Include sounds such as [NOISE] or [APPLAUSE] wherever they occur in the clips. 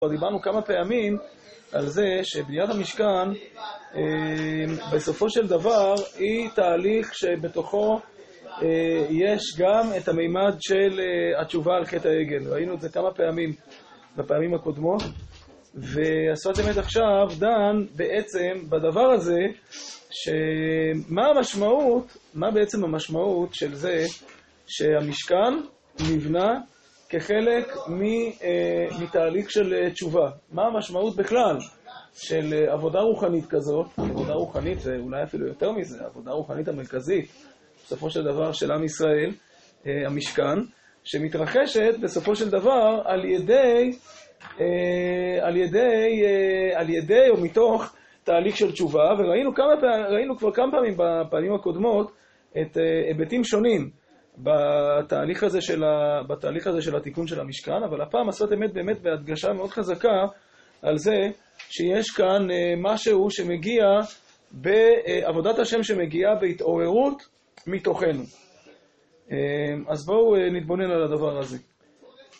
כבר דיברנו כמה פעמים על זה שבניית המשכן, בסופו של דבר, היא תהליך שבתוכו יש גם את המימד של התשובה על חטא העגל. ראינו את זה כמה פעמים בפעמים הקודמות, והשפת אמת עכשיו דן בעצם בדבר הזה, שמה המשמעות, מה בעצם המשמעות של זה שהמשכן נבנה כחלק מתהליך של תשובה. מה המשמעות בכלל של עבודה רוחנית כזאת, עבודה רוחנית זה אולי אפילו יותר מזה, עבודה רוחנית המרכזית, בסופו של דבר של עם ישראל, המשכן, שמתרחשת בסופו של דבר על ידי, על ידי, על ידי או מתוך תהליך של תשובה, וראינו כמה, כבר כמה פעמים בפעמים הקודמות את היבטים שונים בתהליך הזה, של ה, בתהליך הזה של התיקון של המשכן, אבל הפעם עשת אמת באמת בהדגשה מאוד חזקה על זה שיש כאן משהו שמגיע בעבודת השם שמגיעה בהתעוררות מתוכנו. אז בואו נתבונן על הדבר הזה.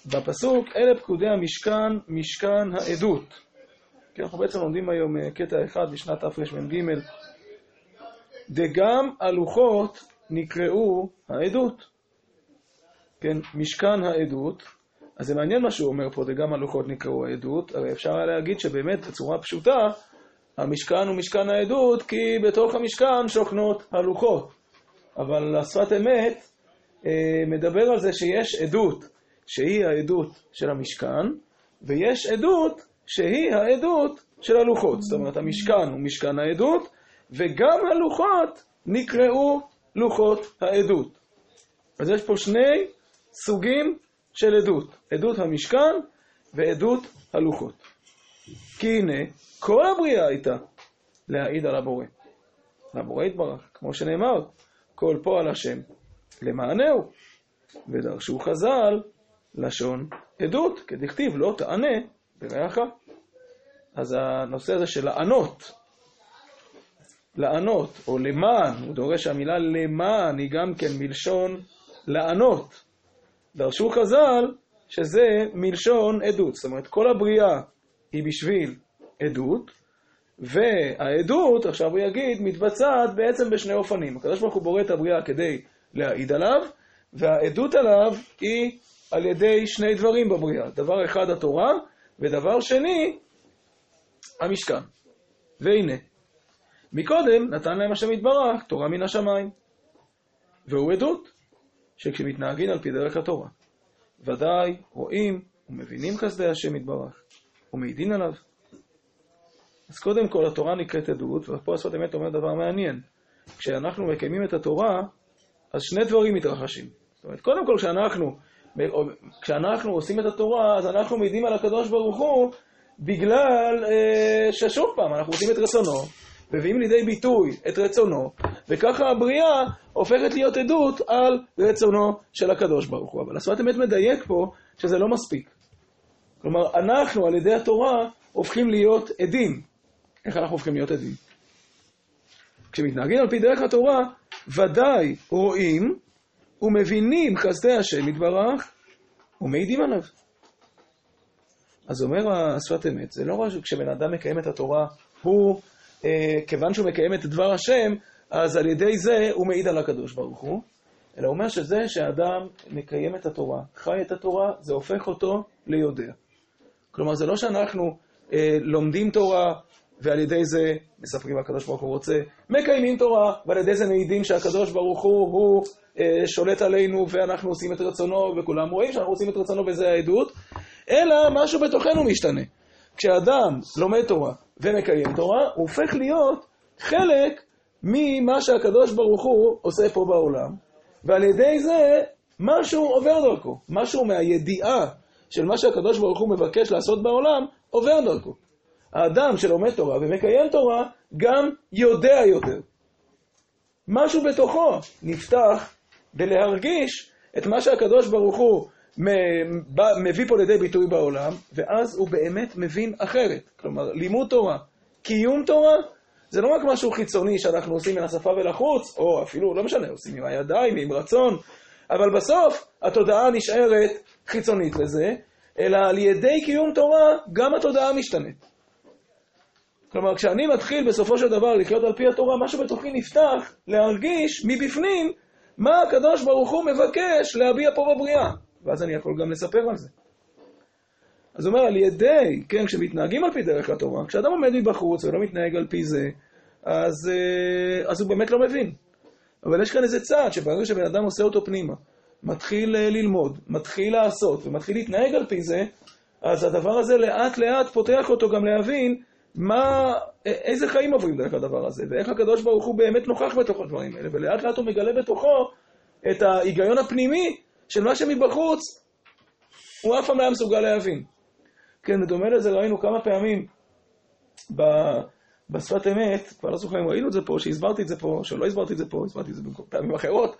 בפסוק, אלה פקודי המשכן, משכן העדות. כי אנחנו בעצם לומדים היום קטע אחד בשנת תרמ"ג. דגם הלוחות נקראו העדות. כן, משכן העדות. אז זה מעניין מה שהוא אומר פה, דגם הלוחות נקראו העדות, הרי אפשר היה להגיד שבאמת בצורה פשוטה, המשכן הוא משכן העדות, כי בתוך המשכן שוכנות הלוחות. אבל השפת אמת אה, מדבר על זה שיש עדות שהיא העדות של המשכן, ויש עדות שהיא העדות של הלוחות. זאת אומרת, המשכן הוא משכן העדות, וגם הלוחות נקראו לוחות העדות. אז יש פה שני סוגים של עדות, עדות המשכן ועדות הלוחות. כי הנה, כל הבריאה הייתה להעיד על הבורא. הבורא יתברך, כמו שנאמר, כל פועל השם למענהו, ודרשו חז"ל לשון עדות, כדכתיב לא תענה ברעך. אז הנושא הזה של לענות, לענות, או למען, הוא דורש שהמילה למען היא גם כן מלשון לענות. דרשו חז"ל שזה מלשון עדות, זאת אומרת כל הבריאה היא בשביל עדות, והעדות, עכשיו הוא יגיד, מתבצעת בעצם בשני אופנים. הקדוש ברוך הוא בורא את הבריאה כדי להעיד עליו, והעדות עליו היא על ידי שני דברים בבריאה. דבר אחד התורה, ודבר שני המשכן. והנה, מקודם נתן להם השם יתברך תורה מן השמיים. והוא עדות, שכשמתנהגים על פי דרך התורה, ודאי רואים ומבינים חסדי השם יתברך, ומעידין עליו. אז קודם כל התורה נקראת עדות, ופה השפת אמת אומר דבר מעניין. כשאנחנו מקיימים את התורה, אז שני דברים מתרחשים. זאת אומרת, קודם כל כשאנחנו, כשאנחנו עושים את התורה, אז אנחנו מעידים על הקדוש ברוך הוא בגלל אה, ששוב פעם, אנחנו עושים את רצונו, מביאים לידי ביטוי את רצונו, וככה הבריאה הופכת להיות עדות על רצונו של הקדוש ברוך הוא. אבל השפת אמת מדייק פה שזה לא מספיק. כלומר, אנחנו על ידי התורה הופכים להיות עדים. איך אנחנו הופכים להיות עדים? כשמתנהגים על פי דרך התורה, ודאי רואים ומבינים חסדי השם יתברך ומעידים עליו. אז אומר השפת אמת, זה לא רק שכשבן אדם מקיים את התורה, הוא, כיוון שהוא מקיים את דבר השם, אז על ידי זה הוא מעיד על הקדוש ברוך הוא, אלא הוא אומר שזה שאדם מקיים את התורה, חי את התורה, זה הופך אותו ליודע. כלומר, זה לא שאנחנו אה, לומדים תורה, ועל ידי זה מספרים הקדוש ברוך הוא רוצה, מקיימים תורה, ועל ידי זה מעידים שהקדוש ברוך הוא, הוא אה, שולט עלינו ואנחנו עושים את רצונו, וכולם רואים שאנחנו עושים את רצונו וזה העדות, אלא משהו בתוכנו משתנה. כשאדם לומד תורה ומקיים תורה, הוא הופך להיות חלק ממה שהקדוש ברוך הוא עושה פה בעולם, ועל ידי זה משהו עובר דרכו, משהו מהידיעה של מה שהקדוש ברוך הוא מבקש לעשות בעולם, עובר דרכו. האדם שלומד תורה ומקיים תורה, גם יודע יותר. משהו בתוכו נפתח בלהרגיש את מה שהקדוש ברוך הוא מביא פה לידי ביטוי בעולם, ואז הוא באמת מבין אחרת. כלומר, לימוד תורה, קיום תורה, זה לא רק משהו חיצוני שאנחנו עושים מן השפה ולחוץ, או אפילו, לא משנה, עושים עם הידיים, עם רצון, אבל בסוף התודעה נשארת חיצונית לזה, אלא על ידי קיום תורה, גם התודעה משתנית. כלומר, כשאני מתחיל בסופו של דבר לחיות על פי התורה, משהו בתוכי נפתח להרגיש מבפנים מה הקדוש ברוך הוא מבקש להביע פה בבריאה. ואז אני יכול גם לספר על זה. אז הוא אומר, על ידי, כן, כשמתנהגים על פי דרך התורה, כשאדם עומד מבחוץ ולא מתנהג על פי זה, אז, אה, אז הוא באמת לא מבין. אבל יש כאן איזה צעד שברגע שבן אדם עושה אותו פנימה, מתחיל אה, ללמוד, מתחיל לעשות ומתחיל להתנהג על פי זה, אז הדבר הזה לאט לאט פותח אותו גם להבין מה, איזה חיים עוברים דרך הדבר הזה, ואיך הקדוש ברוך הוא באמת נוכח בתוך הדברים האלה, ולאט לאט הוא מגלה בתוכו את ההיגיון הפנימי של מה שמבחוץ הוא אף פעם לא היה מסוגל להבין. כן, בדומה לזה ראינו כמה פעמים ב, בשפת אמת, כבר לא זוכר אם ראינו את זה פה, שהסברתי את זה פה, שלא הסברתי את זה פה, הסברתי את זה בפעמים אחרות,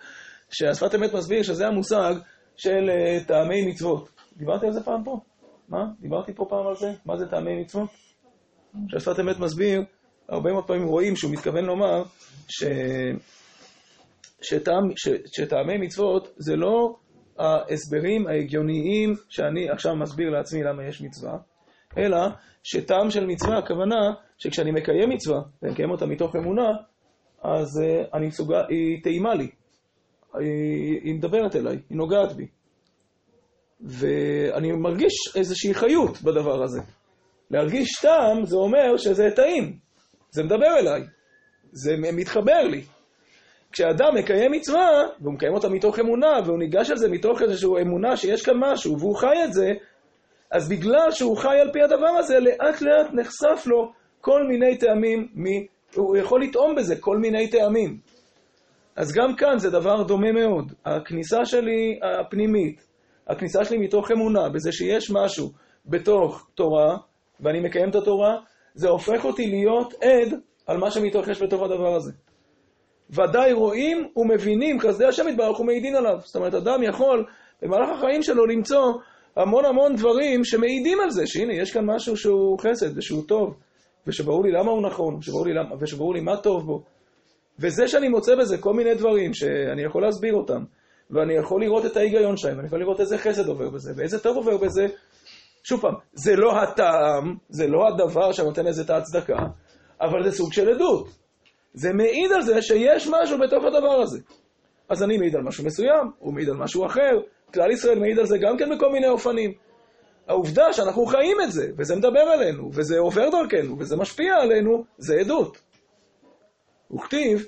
שהשפת אמת מסביר שזה המושג של uh, טעמי מצוות. דיברתי על זה פעם פה? מה? דיברתי פה פעם על זה? מה זה טעמי מצוות? שהשפת אמת מסביר, הרבה מאוד פעמים רואים שהוא מתכוון לומר ש... שטעמי מצוות זה לא ההסברים ההגיוניים שאני עכשיו מסביר לעצמי למה יש מצווה, אלא שטעם של מצווה, הכוונה שכשאני מקיים מצווה, ואני מקיים אותה מתוך אמונה, אז uh, אני מסוגל, היא טעימה לי, היא, היא מדברת אליי, היא נוגעת בי. ואני מרגיש איזושהי חיות בדבר הזה. להרגיש טעם זה אומר שזה טעים, זה מדבר אליי, זה מתחבר לי. כשאדם מקיים מצווה, והוא מקיים אותה מתוך אמונה, והוא ניגש על זה מתוך איזושהי אמונה שיש כאן משהו, והוא חי את זה, אז בגלל שהוא חי על פי הדבר הזה, לאט לאט נחשף לו כל מיני טעמים, מ... הוא יכול לטעום בזה כל מיני טעמים. אז גם כאן זה דבר דומה מאוד. הכניסה שלי הפנימית, הכניסה שלי מתוך אמונה, בזה שיש משהו בתוך תורה, ואני מקיים את התורה, זה הופך אותי להיות עד על מה שמתרחש בתוך הדבר הזה. ודאי רואים ומבינים חסדי השם יתברך ומעידין עליו. זאת אומרת, אדם יכול במהלך החיים שלו למצוא המון המון דברים שמעידים על זה, שהנה, יש כאן משהו שהוא חסד ושהוא טוב, ושברור לי למה הוא נכון, ושברור לי, למה, ושברור לי מה טוב בו. וזה שאני מוצא בזה כל מיני דברים שאני יכול להסביר אותם, ואני יכול לראות את ההיגיון שלהם, ואני יכול לראות איזה חסד עובר בזה, ואיזה טוב עובר בזה, שוב פעם, זה לא הטעם, זה לא הדבר שנותן לזה את ההצדקה, אבל זה סוג של עדות. זה מעיד על זה שיש משהו בתוך הדבר הזה. אז אני מעיד על משהו מסוים, הוא מעיד על משהו אחר, כלל ישראל מעיד על זה גם כן בכל מיני אופנים. העובדה שאנחנו חיים את זה, וזה מדבר עלינו, וזה עובר דרכנו, וזה משפיע עלינו, זה עדות. וכתיב,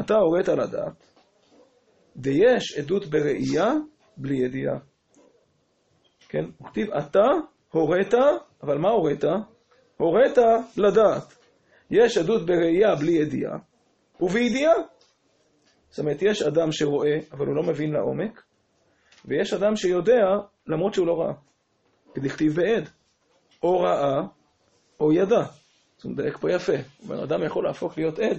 אתה הורית לדעת, ויש עדות בראייה בלי ידיעה. כן? וכתיב, אתה הורית, אבל מה הורית? הורית לדעת. יש עדות בראייה בלי ידיעה, ובידיעה. זאת אומרת, יש אדם שרואה, אבל הוא לא מבין לעומק, ויש אדם שיודע, למרות שהוא לא ראה. כדכתיב בעד. או ראה, או ידע. אומרת, מדייק פה יפה. אומר, אדם יכול להפוך להיות עד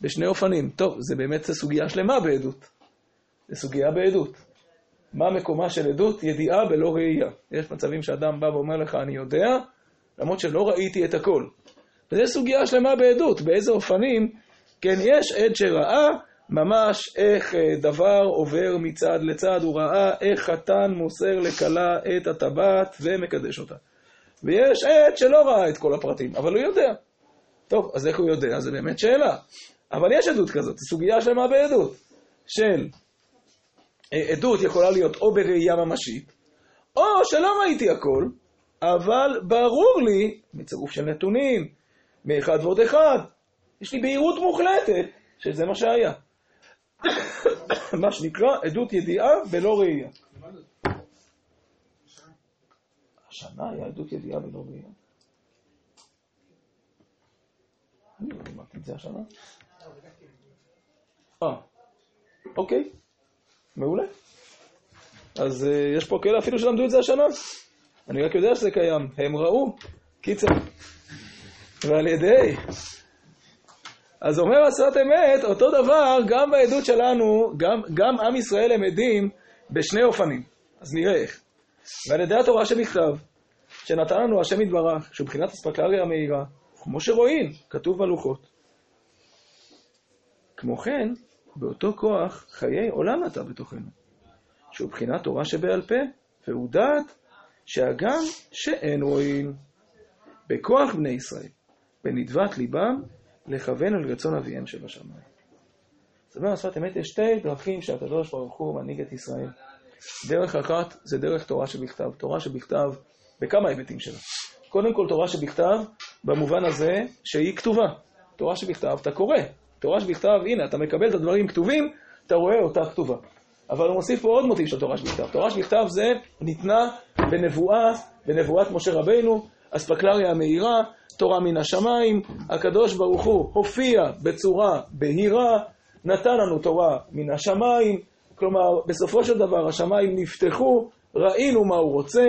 בשני אופנים. טוב, זה באמת סוגיה שלמה בעדות. זה סוגיה בעדות. מה מקומה של עדות? ידיעה בלא ראייה. יש מצבים שאדם בא ואומר לך, אני יודע, למרות שלא ראיתי את הכל. וזו סוגיה שלמה בעדות, באיזה אופנים, כן, יש עד שראה ממש איך אה, דבר עובר מצד לצד, הוא ראה איך חתן מוסר לכלה את הטבעת ומקדש אותה. ויש עד שלא ראה את כל הפרטים, אבל הוא יודע. טוב, אז איך הוא יודע? זו באמת שאלה. אבל יש עדות כזאת, זו סוגיה שלמה בעדות. של אה, עדות יכולה להיות או בראייה ממשית, או שלא ראיתי הכל, אבל ברור לי, בצירוף של נתונים, מאחד ועוד אחד, יש לי בהירות מוחלטת שזה מה שהיה. [COUGHS] מה שנקרא עדות ידיעה בלא ראייה. השנה היה עדות ידיעה בלא ראייה. אני לא לימדתי את זה השנה. אה, אוקיי, מעולה. אז uh, יש פה כאלה אפילו שלמדו את זה השנה. אני רק יודע שזה קיים, הם ראו. קיצר. ועל ידי אז אומר עשרת אמת, אותו דבר גם בעדות שלנו, גם, גם עם ישראל הם עדים בשני אופנים. אז נראה איך. ועל ידי התורה שבכתב, שנתן לנו השם יתברך, שהוא מבחינת אספקלריה המהירה, כמו שרואים, כתוב בלוחות. כמו כן, באותו כוח חיי עולם נטע בתוכנו, שהוא מבחינת תורה שבעל פה, והוא דעת שהגם שאין רואים בכוח בני ישראל, בנדבת ליבם, לכוון על רצון אביהם שבשמיים. זאת אומרת, שפת אמת, יש שתי דרכים שהקדוש ברוך הוא מנהיג את ישראל. דרך אחת זה דרך תורה שבכתב. תורה שבכתב בכמה היבטים שלה. קודם כל, תורה שבכתב, במובן הזה שהיא כתובה. תורה שבכתב, אתה קורא. תורה שבכתב, הנה, אתה מקבל את הדברים כתובים, אתה רואה אותה כתובה. אבל הוא מוסיף פה עוד מוטיב של תורה שבכתב. תורה שבכתב זה ניתנה בנבואה, בנבואת משה רבינו, אספקלריה המאירה, תורה מן השמיים, הקדוש ברוך הוא הופיע בצורה בהירה, נתן לנו תורה מן השמיים, כלומר, בסופו של דבר השמיים נפתחו, ראינו מה הוא רוצה,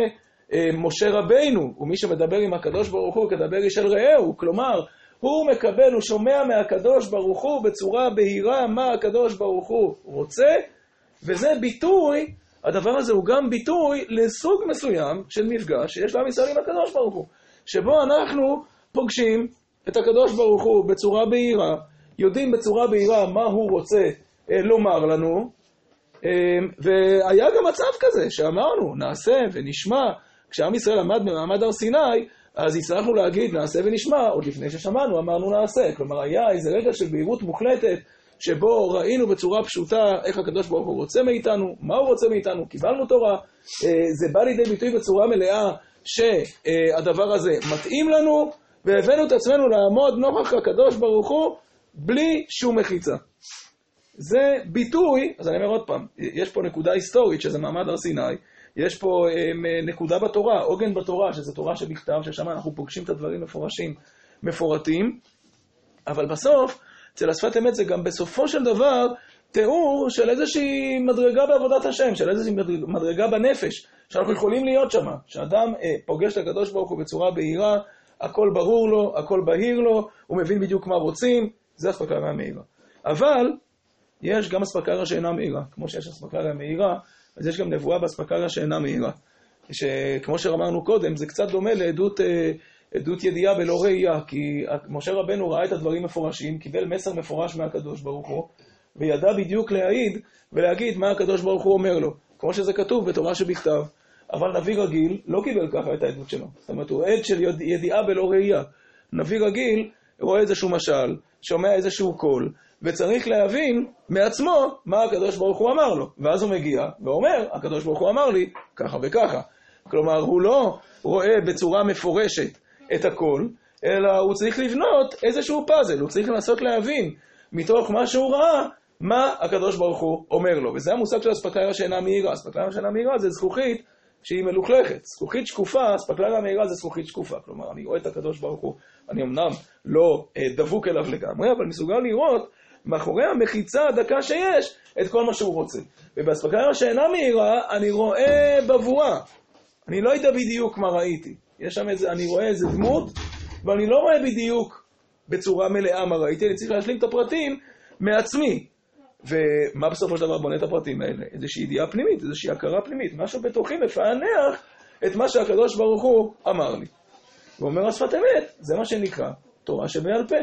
אה, משה רבינו, ומי שמדבר עם הקדוש ברוך הוא כדבר איש אל רעהו, כלומר, הוא מקבל, הוא שומע מהקדוש ברוך הוא בצורה בהירה מה הקדוש ברוך הוא רוצה, וזה ביטוי, הדבר הזה הוא גם ביטוי לסוג מסוים של מפגש שיש לעם ישראל עם הקדוש ברוך הוא, שבו אנחנו פוגשים את הקדוש ברוך הוא בצורה בהירה, יודעים בצורה בהירה מה הוא רוצה אה, לומר לנו, אה, והיה גם מצב כזה שאמרנו, נעשה ונשמע, כשעם ישראל עמד במעמד הר סיני, אז הצלחנו להגיד נעשה ונשמע, עוד לפני ששמענו אמרנו נעשה. כלומר, היה איזה רגע של בהירות מוחלטת, שבו ראינו בצורה פשוטה איך הקדוש ברוך הוא רוצה מאיתנו, מה הוא רוצה מאיתנו, קיבלנו תורה. אה, זה בא לידי ביטוי בצורה מלאה שהדבר הזה מתאים לנו, והבאנו את עצמנו לעמוד נוכח הקדוש ברוך הוא בלי שום מחיצה. זה ביטוי, אז אני אומר עוד פעם, יש פה נקודה היסטורית שזה מעמד הר סיני, יש פה um, נקודה בתורה, עוגן בתורה, שזה תורה שבכתב, ששם אנחנו פוגשים את הדברים מפורשים, מפורטים, אבל בסוף, אצל השפת אמת זה גם בסופו של דבר תיאור של איזושהי מדרגה בעבודת השם, של איזושהי מדרגה בנפש, שאנחנו יכולים להיות שם, שאדם אה, פוגש את הקדוש ברוך הוא בצורה בהירה, הכל ברור לו, הכל בהיר לו, הוא מבין בדיוק מה רוצים, זה אספקלריה מהירה. אבל יש גם אספקלריה שאינה מהירה, כמו שיש אספקלריה מהירה, אז יש גם נבואה באספקלריה שאינה מהירה. שכמו שאמרנו קודם, זה קצת דומה לעדות אה, עדות ידיעה בלא ראייה, כי משה רבנו ראה את הדברים מפורשים, קיבל מסר מפורש מהקדוש ברוך הוא, וידע בדיוק להעיד ולהגיד מה הקדוש ברוך הוא אומר לו, כמו שזה כתוב בתורה שבכתב. אבל נביא רגיל לא קיבל ככה את העדות שלו. זאת אומרת, הוא עד של ידיעה בלא ראייה. נביא רגיל רואה איזשהו משל, שומע איזשהו קול, וצריך להבין מעצמו מה הקדוש ברוך הוא אמר לו. ואז הוא מגיע ואומר, הקדוש ברוך הוא אמר לי ככה וככה. כלומר, הוא לא רואה בצורה מפורשת את הכל, אלא הוא צריך לבנות איזשהו פאזל, הוא צריך לנסות להבין מתוך מה שהוא ראה, מה הקדוש ברוך הוא אומר לו. וזה המושג של אספקלריה שאינה מהירה. אספקלריה שאינה מהירה זה זכוכית שהיא מלוכלכת. זכוכית שקופה, אספקלריה מהירה זה זכוכית שקופה. כלומר, אני רואה את הקדוש ברוך הוא, אני אמנם לא אה, דבוק אליו לגמרי, אבל מסוגל לראות מאחורי המחיצה הדקה שיש את כל מה שהוא רוצה. ובאספקלריה שאינה מהירה, אני רואה בבואה. אני לא יודע בדיוק מה ראיתי. יש שם איזה, אני רואה איזה דמות, ואני לא רואה בדיוק בצורה מלאה מה ראיתי, אני צריך להשלים את הפרטים מעצמי. ומה בסופו של דבר בונה את הפרטים האלה? איזושהי ידיעה פנימית, איזושהי הכרה פנימית. משהו בתוכי מפענח את מה שהקדוש ברוך הוא אמר לי. ואומר השפת אמת, זה מה שנקרא תורה שבעל פה.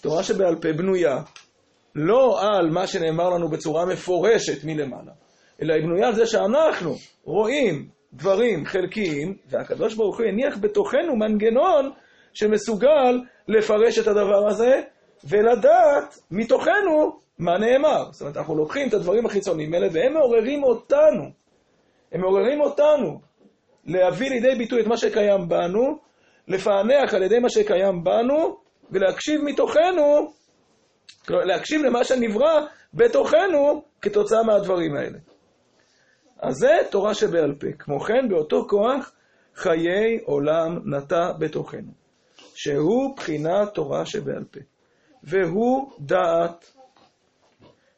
תורה שבעל פה בנויה לא על מה שנאמר לנו בצורה מפורשת מלמעלה, אלא היא בנויה על זה שאנחנו רואים דברים חלקיים, והקדוש ברוך הוא הניח בתוכנו מנגנון שמסוגל לפרש את הדבר הזה ולדעת מתוכנו מה נאמר. זאת אומרת, אנחנו לוקחים את הדברים החיצוניים האלה והם מעוררים אותנו. הם מעוררים אותנו להביא לידי ביטוי את מה שקיים בנו, לפענח על ידי מה שקיים בנו, ולהקשיב מתוכנו, להקשיב למה שנברא בתוכנו כתוצאה מהדברים האלה. אז זה תורה שבעל פה. כמו כן, באותו כוח חיי עולם נטע בתוכנו, שהוא בחינת תורה שבעל פה, והוא דעת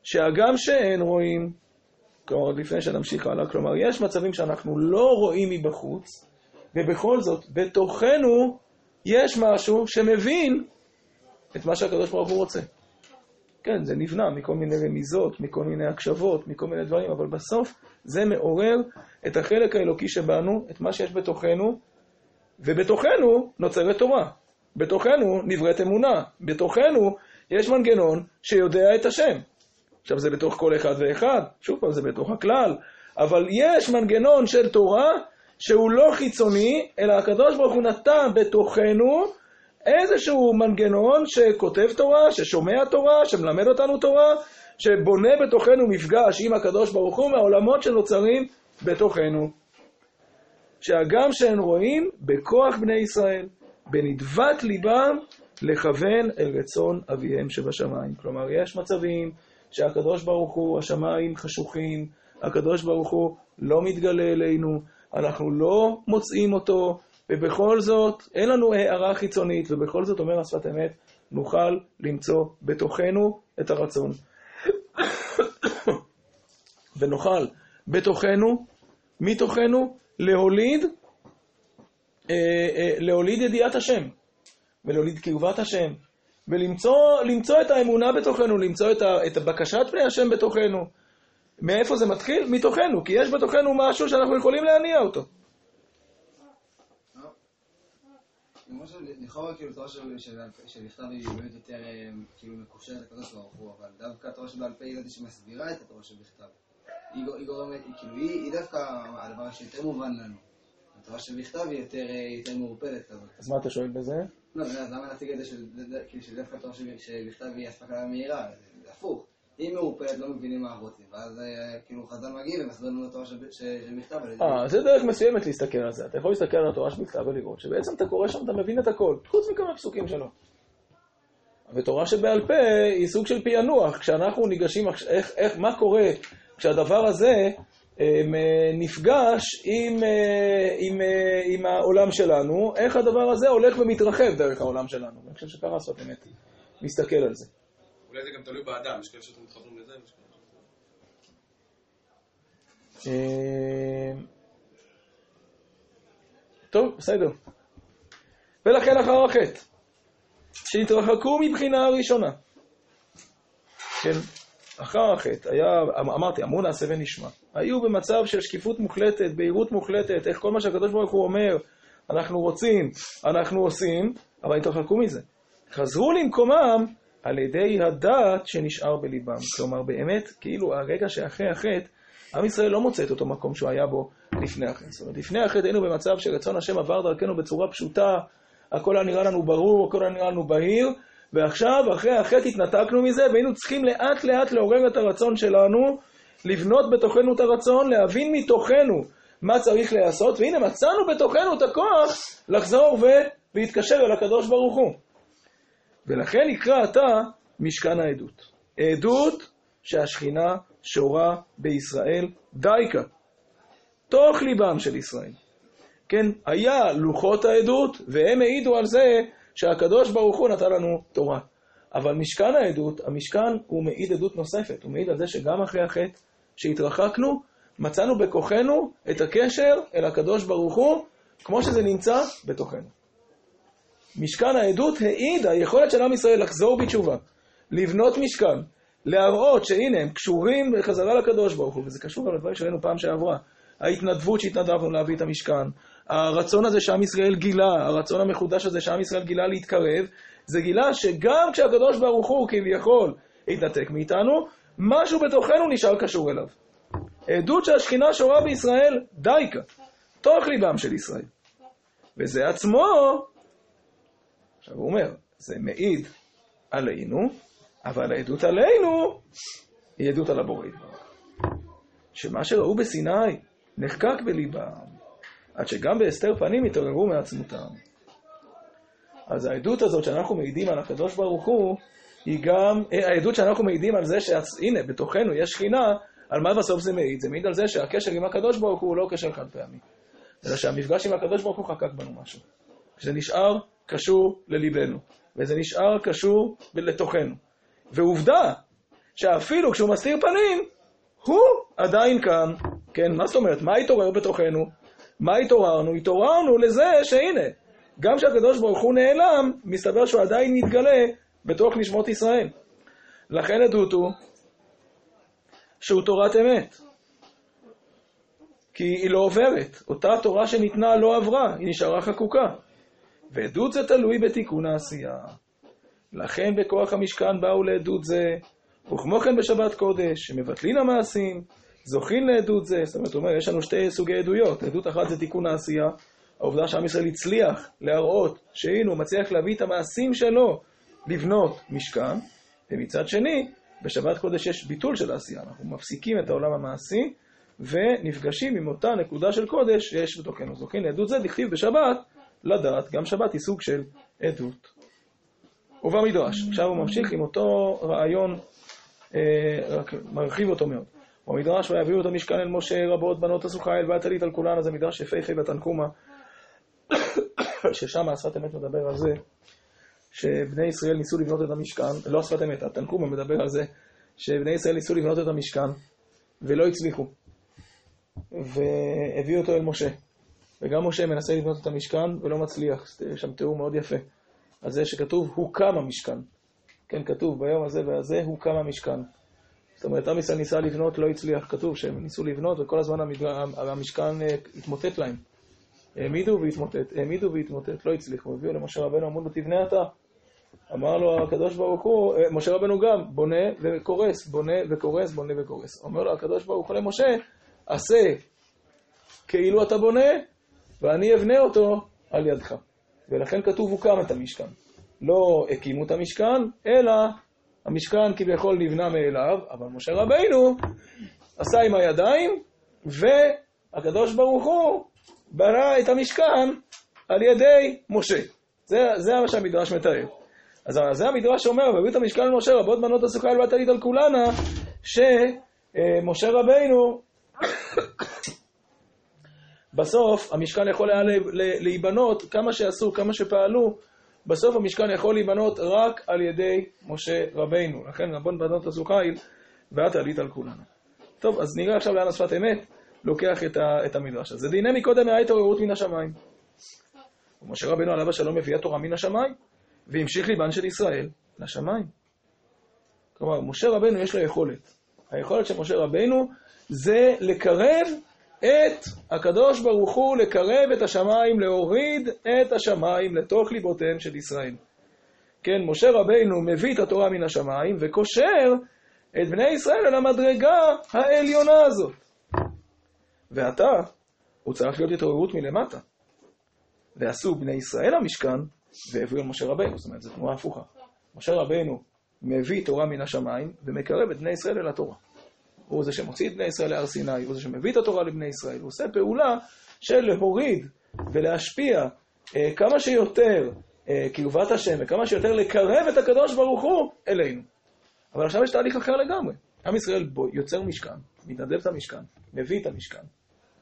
שהגם שאין רואים, כלומר, לפני שנמשיך הלאה, כלומר, יש מצבים שאנחנו לא רואים מבחוץ, ובכל זאת, בתוכנו יש משהו שמבין את מה שהקדוש ברוך הוא רוצה. כן, זה נבנה מכל מיני רמיזות, מכל מיני הקשבות, מכל מיני דברים, אבל בסוף זה מעורר את החלק האלוקי שבנו, את מה שיש בתוכנו, ובתוכנו נוצרת תורה. בתוכנו נבראת אמונה. בתוכנו יש מנגנון שיודע את השם. עכשיו זה בתוך כל אחד ואחד, שוב פעם זה בתוך הכלל, אבל יש מנגנון של תורה שהוא לא חיצוני, אלא הקדוש ברוך הוא נתן בתוכנו איזשהו מנגנון שכותב תורה, ששומע תורה, שמלמד אותנו תורה, שבונה בתוכנו מפגש עם הקדוש ברוך הוא מהעולמות שנוצרים בתוכנו. שהגם שהן רואים בכוח בני ישראל, בנדבת ליבם, לכוון אל רצון אביהם שבשמיים. כלומר, יש מצבים שהקדוש ברוך הוא, השמיים חשוכים, הקדוש ברוך הוא לא מתגלה אלינו, אנחנו לא מוצאים אותו, ובכל זאת, אין לנו הערה חיצונית, ובכל זאת, אומר השפת אמת, נוכל למצוא בתוכנו את הרצון. [COUGHS] ונוכל בתוכנו, מתוכנו, להוליד, אה, אה, להוליד ידיעת השם, ולהוליד קרבת השם, ולמצוא את האמונה בתוכנו, למצוא את, ה, את בקשת פני השם בתוכנו. מאיפה זה מתחיל? מתוכנו, כי יש בתוכנו משהו שאנחנו יכולים להניע אותו. לכאורה כאילו תורה שבכתב היא באמת יותר אה, כאילו מקושרת לקדוש ברוך הוא, אבל דווקא התורה שבעל פה היא זאת שמסבירה את התורה שבכתב. היא גורמת, כאילו היא דווקא הדבר שיותר מובן לנו. התורה שבכתב היא יותר אה, מעורפלת כזאת. אז מה אתה שואל בזה? לא, למה להציג את זה כאילו, שדווקא התורה שבכתב היא אספקה מהירה? זה הפוך. אם מעורפלת, לא מבינים מה רוצים. ואז אה, כאילו חז"ל מגיעים ומסביר לנו התורה שבכתב. אה, זה דרך מסוימת להסתכל על זה. אתה יכול להסתכל על התורה שבכתב ולראות שבעצם אתה קורא שם, אתה מבין את הכל, חוץ מכמה פסוקים שלו. ותורה שבעל פה היא סוג של פענוח. כשאנחנו ניגשים, איך, איך, מה קורה כשהדבר הזה אה, נפגש עם, אה, עם, עם העולם שלנו, איך הדבר הזה הולך ומתרחב דרך העולם שלנו. אני חושב שככה עשות באמת להסתכל על זה. אולי זה גם תלוי באדם, יש כאלה שאתם מתחברים לזה, ויש כאלה אה, טוב, בסדר. ולכן אחר החטא, שהתרחקו מבחינה הראשונה. כן, אחר החטא, היה, אמרתי, אמרו נעשה ונשמע. היו במצב של שקיפות מוחלטת, בהירות מוחלטת, איך כל מה שהקדוש ברוך הוא אומר, אנחנו רוצים, אנחנו עושים, אבל התרחקו מזה. חזרו למקומם על ידי הדעת שנשאר בליבם. כלומר, באמת, כאילו הרגע שאחרי החטא, עם ישראל לא מוצא את אותו מקום שהוא היה בו לפני החטא. זאת אומרת, לפני החטא היינו במצב שרצון השם עבר דרכנו בצורה פשוטה, הכל היה נראה לנו ברור, הכל היה נראה לנו בהיר, ועכשיו, אחרי החטא התנתקנו מזה, והיינו צריכים לאט לאט לעורר את הרצון שלנו, לבנות בתוכנו את הרצון, להבין מתוכנו מה צריך להיעשות, והנה מצאנו בתוכנו את הכוח לחזור ולהתקשר אל הקדוש ברוך הוא. ולכן נקרא עתה משכן העדות. עדות שהשכינה שורה בישראל דייקה, תוך ליבם של ישראל. כן, היה לוחות העדות, והם העידו על זה שהקדוש ברוך הוא נתן לנו תורה. אבל משכן העדות, המשכן הוא מעיד עדות נוספת, הוא מעיד על זה שגם אחרי החטא שהתרחקנו, מצאנו בכוחנו את הקשר אל הקדוש ברוך הוא, כמו שזה נמצא בתוכנו. משכן העדות העיד היכולת של עם ישראל לחזור בתשובה, לבנות משכן, להראות שהנה הם קשורים בחזרה לקדוש ברוך הוא, וזה קשור גם לדברים שראינו פעם שעברה. ההתנדבות שהתנדבנו להביא את המשכן, הרצון הזה שעם ישראל גילה, הרצון המחודש הזה שעם ישראל גילה להתקרב, זה גילה שגם כשהקדוש ברוך הוא כביכול התנתק מאיתנו, משהו בתוכנו נשאר קשור אליו. עדות שהשכינה שורה בישראל דייקה, תוך ליבם של ישראל. וזה עצמו עכשיו הוא אומר, זה מעיד עלינו, אבל העדות עלינו היא עדות על הבורא יתברך. שמה שראו בסיני נחקק בליבם, עד שגם בהסתר פנים התעוררו מעצמותם. אז העדות הזאת שאנחנו מעידים על הקדוש ברוך הוא, היא גם, אה, העדות שאנחנו מעידים על זה שהנה, בתוכנו יש שכינה, על מה בסוף זה מעיד? זה מעיד על זה שהקשר עם הקדוש ברוך הוא לא קשר חד פעמי, אלא שהמפגש עם הקדוש ברוך הוא חקק בנו משהו. שזה נשאר קשור לליבנו, וזה נשאר קשור לתוכנו. ועובדה, שאפילו כשהוא מסתיר פנים, הוא עדיין כאן. כן, מה זאת אומרת? מה התעורר בתוכנו? מה התעוררנו? התעוררנו לזה שהנה, גם כשהקדוש ברוך הוא נעלם, מסתבר שהוא עדיין מתגלה בתוך נשמות ישראל. לכן עדות הוא שהוא תורת אמת. כי היא לא עוברת. אותה תורה שניתנה לא עברה, היא נשארה חקוקה. ועדות זה תלוי בתיקון העשייה. לכן בכוח המשכן באו לעדות זה, וכמו כן בשבת קודש, שמבטלין המעשים, זוכין לעדות זה, זאת אומרת, אומר, יש לנו שתי סוגי עדויות. עדות אחת זה תיקון העשייה, העובדה שעם ישראל הצליח להראות שהנה הוא מצליח להביא את המעשים שלו לבנות משכן, ומצד שני, בשבת קודש יש ביטול של העשייה. אנחנו מפסיקים את העולם המעשי ונפגשים עם אותה נקודה של קודש שיש בתוכנו. זוכין לעדות זה, דכתיב בשבת, לדעת, גם שבת היא סוג של עדות. ובמדרש, עכשיו הוא ממשיך עם אותו רעיון, אה, רק מרחיב אותו מאוד. במדרש, ויביאו את המשכן אל משה רבות בנות עשו חיל ואת עלית על כולן, אז זה מדרש יפהפה בתנקומה, [COUGHS] ששם השפת אמת מדבר על זה, שבני ישראל ניסו לבנות את המשכן, לא השפת אמת, התנקומה מדבר על זה, שבני ישראל ניסו לבנות את המשכן ולא הצליחו, והביאו אותו אל משה. וגם משה מנסה לבנות את המשכן ולא מצליח, יש שם תיאור מאוד יפה. על זה שכתוב, הוקם המשכן. כן, כתוב, ביום הזה והזה הוקם המשכן. זאת אומרת, עם ישראל ניסה לבנות, לא הצליח. כתוב שהם ניסו לבנות, וכל הזמן המשכן אה, התמוטט להם. העמידו והתמוטט, העמידו והתמוטט, לא הצליחו. הביאו למשה רבנו, אמרו לו, תבנה אתה. אמר לו הקדוש ברוך הוא, אה, משה רבנו גם, בונה וקורס, בונה וקורס, בונה וקורס. אומר לו הקדוש ברוך הוא למשה, עשה כאילו אתה בונה, ואני אבנה אותו על ידך. ולכן כתוב הוקם את המשכן. לא הקימו את המשכן, אלא המשכן כביכול נבנה מאליו, אבל משה רבינו עשה עם הידיים, והקדוש ברוך הוא ברא את המשכן על ידי משה. זה, זה מה שהמדרש מתאר. אז זה המדרש והביאו את המשכן למשה, רבות בנות עשו חיל ותלית על כולנה, שמשה רבינו בסוף המשכן יכול היה להיבנות, כמה שעשו, כמה שפעלו, בסוף המשכן יכול להיבנות רק על ידי משה רבינו. לכן רבון בנות חיל, ואת עלית על כולנו. טוב, אז נראה עכשיו לאן השפת אמת לוקח את, ה, את המדרש הזה. דיני מקודם היה התעוררות מן השמיים. ומשה רבינו עליו השלום מביא התורה מן השמיים, והמשיך ליבן של ישראל לשמיים. כלומר, משה רבינו יש לו יכולת. היכולת של משה רבינו זה לקרב את הקדוש ברוך הוא לקרב את השמיים, להוריד את השמיים לתוך ליבותיהם של ישראל. כן, משה רבינו מביא את התורה מן השמיים וקושר את בני ישראל אל המדרגה העליונה הזאת. ועתה, הוא צריך להיות התעוררות מלמטה. ועשו בני ישראל המשכן, והביאו אל משה רבינו, זאת אומרת, זו תנועה הפוכה. משה רבינו מביא תורה מן השמיים ומקרב את בני ישראל אל התורה. הוא זה שמוציא את בני ישראל להר סיני, הוא זה שמביא את התורה לבני ישראל, הוא עושה פעולה של להוריד ולהשפיע אה, כמה שיותר אה, קרבת השם וכמה שיותר לקרב את הקדוש ברוך הוא אלינו. אבל עכשיו יש תהליך אחר לגמרי. עם ישראל בו יוצר משכן, מתנדב את המשכן, מביא את המשכן,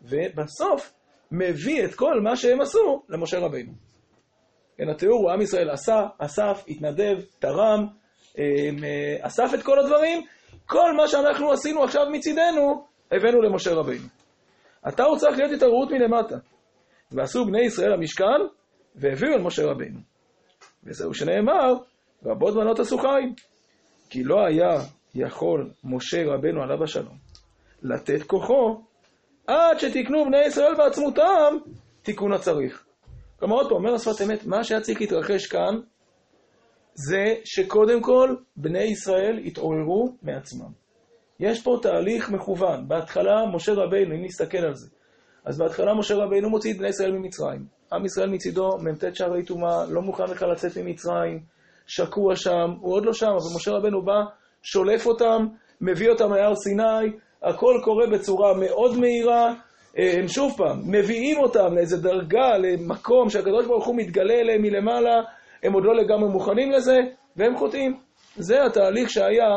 ובסוף מביא את כל מה שהם עשו למשה רבינו. כן, התיאור הוא עם ישראל עשה, אסף, התנדב, תרם, אה, אה, אסף את כל הדברים, כל מה שאנחנו עשינו עכשיו מצידנו, הבאנו למשה רבינו. אתה הוא צריך להיות התעוררות מלמטה. ועשו בני ישראל המשכן, והביאו אל משה רבינו. וזהו שנאמר, רבות בנות עשו חיים. כי לא היה יכול משה רבנו עליו השלום לתת כוחו עד שתקנו בני ישראל בעצמותם תיקון הצריך. כלומר, עוד פעם, אומר השפת אמת, מה שהיה צריך להתרחש כאן זה שקודם כל בני ישראל התעוררו מעצמם. יש פה תהליך מכוון. בהתחלה משה רבינו, אם נסתכל על זה, אז בהתחלה משה רבינו מוציא את בני ישראל ממצרים. עם ישראל מצידו, מ"ט שערי טומאה, לא מוכן בכלל לצאת ממצרים, שקוע שם, הוא עוד לא שם, אבל משה רבנו בא, שולף אותם, מביא אותם מהר סיני, הכל קורה בצורה מאוד מהירה. אה, הם שוב פעם, מביאים אותם לאיזה דרגה, למקום שהקדוש ברוך הוא מתגלה אליהם מלמעלה, הם עוד לא לגמרי מוכנים לזה, והם חוטאים. זה התהליך שהיה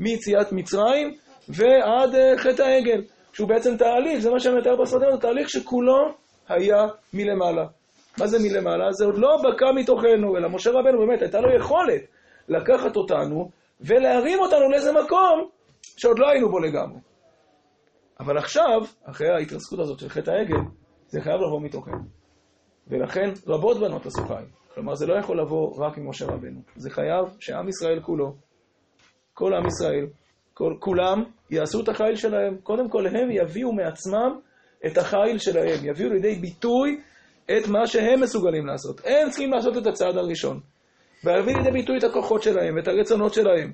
מיציאת מצרים ועד uh, חטא העגל, שהוא בעצם תהליך, זה מה שאני מתאר בסרטים, זה תהליך שכולו היה מלמעלה. מה זה מלמעלה? זה עוד לא בקע מתוכנו, אלא משה רבנו באמת הייתה לו יכולת לקחת אותנו ולהרים אותנו לאיזה מקום שעוד לא היינו בו לגמרי. אבל עכשיו, אחרי ההתרסקות הזאת של חטא העגל, זה חייב לבוא מתוכנו. ולכן רבות בנות עשו חיים. כלומר, זה לא יכול לבוא רק ממשה רבנו. זה חייב שעם ישראל כולו, כל עם ישראל, כל, כולם יעשו את החיל שלהם. קודם כל, הם יביאו מעצמם את החיל שלהם, יביאו לידי ביטוי את מה שהם מסוגלים לעשות. הם צריכים לעשות את הצעד הראשון. ולהביא לידי ביטוי את הכוחות שלהם ואת הרצונות שלהם.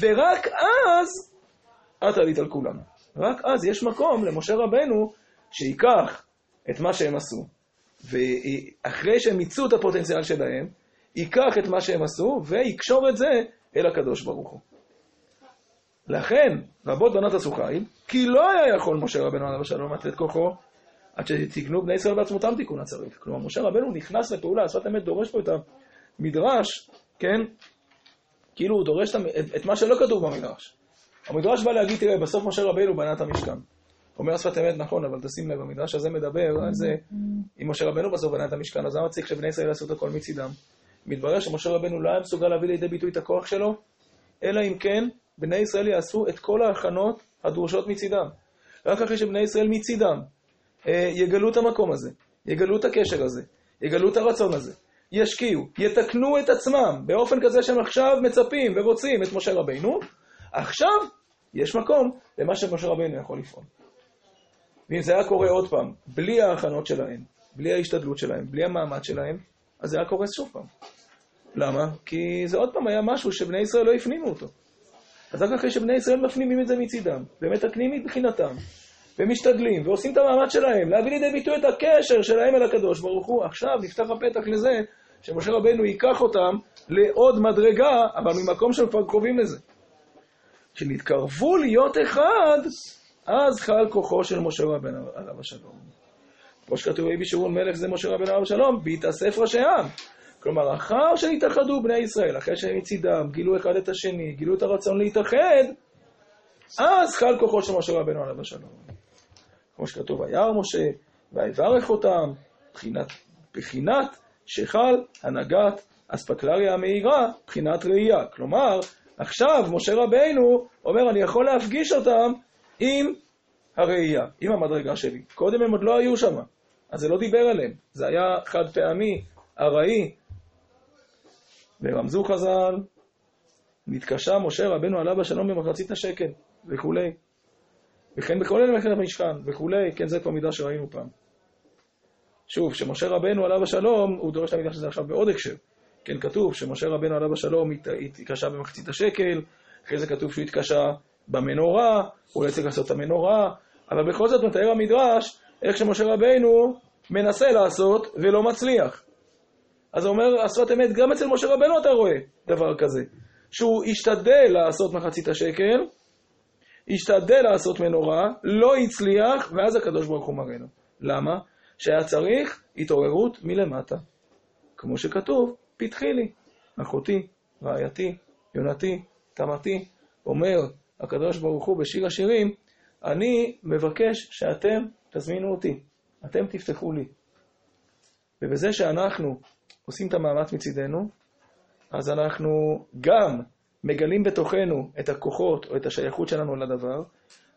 ורק אז את עלית על כולנו. רק אז יש מקום למשה רבנו שייקח את מה שהם עשו, ואחרי שהם מיצו את הפוטנציאל שלהם, ייקח את מה שהם עשו ויקשור את זה אל הקדוש ברוך הוא. לכן, רבות בנות עשו חיל, כי לא היה יכול משה רבנו עליו השלום לתת כוחו, עד שתיקנו בני ישראל בעצמותם תיקון הצריך. כלומר, משה רבנו נכנס לפעולה, שפת אמת דורש פה את המדרש, כן? כאילו הוא דורש את, את מה שלא כתוב במדרש. המדרש בא להגיד, תראה, בסוף משה רבנו בנה את המשכן. אומר שפת אמת, נכון, אבל תשים לב, המדרש הזה מדבר על זה, אם משה רבנו בסוף בנה את המשכן, אז למה צריך שבני ישראל יעשו את הכל מצידם? מתברר שמשה רבנו לא היה מסוגל להביא לידי ביטוי את הכוח שלו, אלא אם כן בני ישראל יעשו את כל ההכנות הדרושות מצידם. רק אחרי שבני ישראל מצידם אה, יגלו את המקום הזה, יגלו את הקשר הזה, יגלו את הרצון הזה, ישקיעו, יתקנו את עצמם באופן כזה שהם עכשיו מצפים ורוצים את משה רבינו, עכשיו יש מקום למה שמשה רבינו יכול לפעול. ואם זה היה קורה עוד פעם, בלי ההכנות שלהם, בלי ההשתדלות שלהם, בלי המאמץ שלהם, אז זה היה קורה שוב פעם. למה? כי זה עוד פעם היה משהו שבני ישראל לא הפנימו אותו. אז רק אחרי שבני ישראל מפנימים את זה מצידם, ומתקנים מבחינתם, ומשתדלים, ועושים את המאמץ שלהם, להביא לידי ביטוי את הקשר שלהם אל הקדוש ברוך הוא, עכשיו נפתח הפתח לזה שמשה רבנו ייקח אותם לעוד מדרגה, אבל ממקום שהם כבר קרובים לזה. כשנתקרבו להיות אחד, אז חל כוחו של משה רבנו עליו השלום. כמו שכתוב רבי שאול מלך זה משה רבנו עליו השלום, בהתאסף ראשי העם. כלומר, אחר שהתאחדו בני ישראל, אחרי שהם מצידם גילו אחד את השני, גילו את הרצון להתאחד, אז חל כוחו של משה רבנו עליו השלום. כמו שכתוב, וירא משה, ויברך אותם, בחינת, בחינת שחל הנהגת אספקלריה המאירה, בחינת ראייה. כלומר, עכשיו משה רבינו אומר, אני יכול להפגיש אותם עם הראייה, עם המדרגה שלי. קודם הם עוד לא היו שם, אז זה לא דיבר עליהם. זה היה חד פעמי, ארעי. ורמזו חז"ל, נתקשה משה רבנו עליו השלום במחצית השקל, וכולי. וכן בכל אלה מלאכת המשכן, וכולי, כן, זה כבר מידע שראינו פעם. שוב, שמשה רבנו עליו השלום, הוא דורש את שזה עכשיו בעוד הקשר. כן, כתוב שמשה רבנו עליו השלום התקשה במחצית השקל, אחרי זה כתוב שהוא התקשה במנורה, הוא לא צריך לעשות את המנורה, אבל בכל זאת מתאר המדרש איך שמשה רבנו מנסה לעשות ולא מצליח. אז הוא אומר, עשרת אמת, גם אצל משה רבנו אתה רואה דבר כזה, שהוא השתדל לעשות מחצית השקל, השתדל לעשות מנורה, לא הצליח, ואז הקדוש ברוך הוא מראנו. למה? שהיה צריך התעוררות מלמטה. כמו שכתוב, פתחי לי, אחותי, רעייתי, יונתי, תמתי, אומר הקדוש ברוך הוא בשיר השירים, אני מבקש שאתם תזמינו אותי, אתם תפתחו לי. ובזה שאנחנו עושים את המאמץ מצידנו, אז אנחנו גם מגלים בתוכנו את הכוחות או את השייכות שלנו לדבר,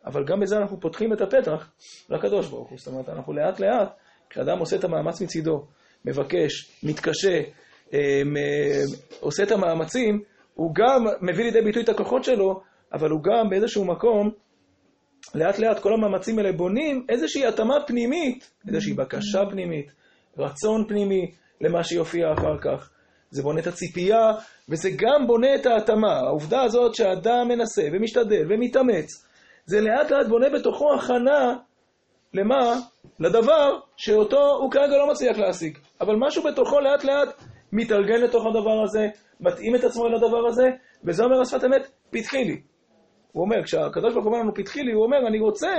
אבל גם בזה אנחנו פותחים את הפתח לקדוש ברוך הוא. זאת אומרת, אנחנו לאט לאט, כשאדם עושה את המאמץ מצידו, מבקש, מתקשה, אה, עושה את המאמצים, הוא גם מביא לידי ביטוי את הכוחות שלו, אבל הוא גם באיזשהו מקום, לאט לאט כל המאמצים האלה בונים איזושהי התאמה פנימית, איזושהי בקשה פנימית, רצון פנימי למה שיופיע אחר כך. זה בונה את הציפייה, וזה גם בונה את ההתאמה. העובדה הזאת שאדם מנסה ומשתדל ומתאמץ, זה לאט לאט בונה בתוכו הכנה למה? לדבר שאותו הוא כרגע לא מצליח להשיג. אבל משהו בתוכו לאט לאט מתארגן לתוך הדבר הזה, מתאים את עצמו לדבר הזה, וזה אומר השפת אמת, פתחי לי. הוא אומר, כשהקדוש ברוך הוא אומר לנו פתחי לי, הוא אומר, אני רוצה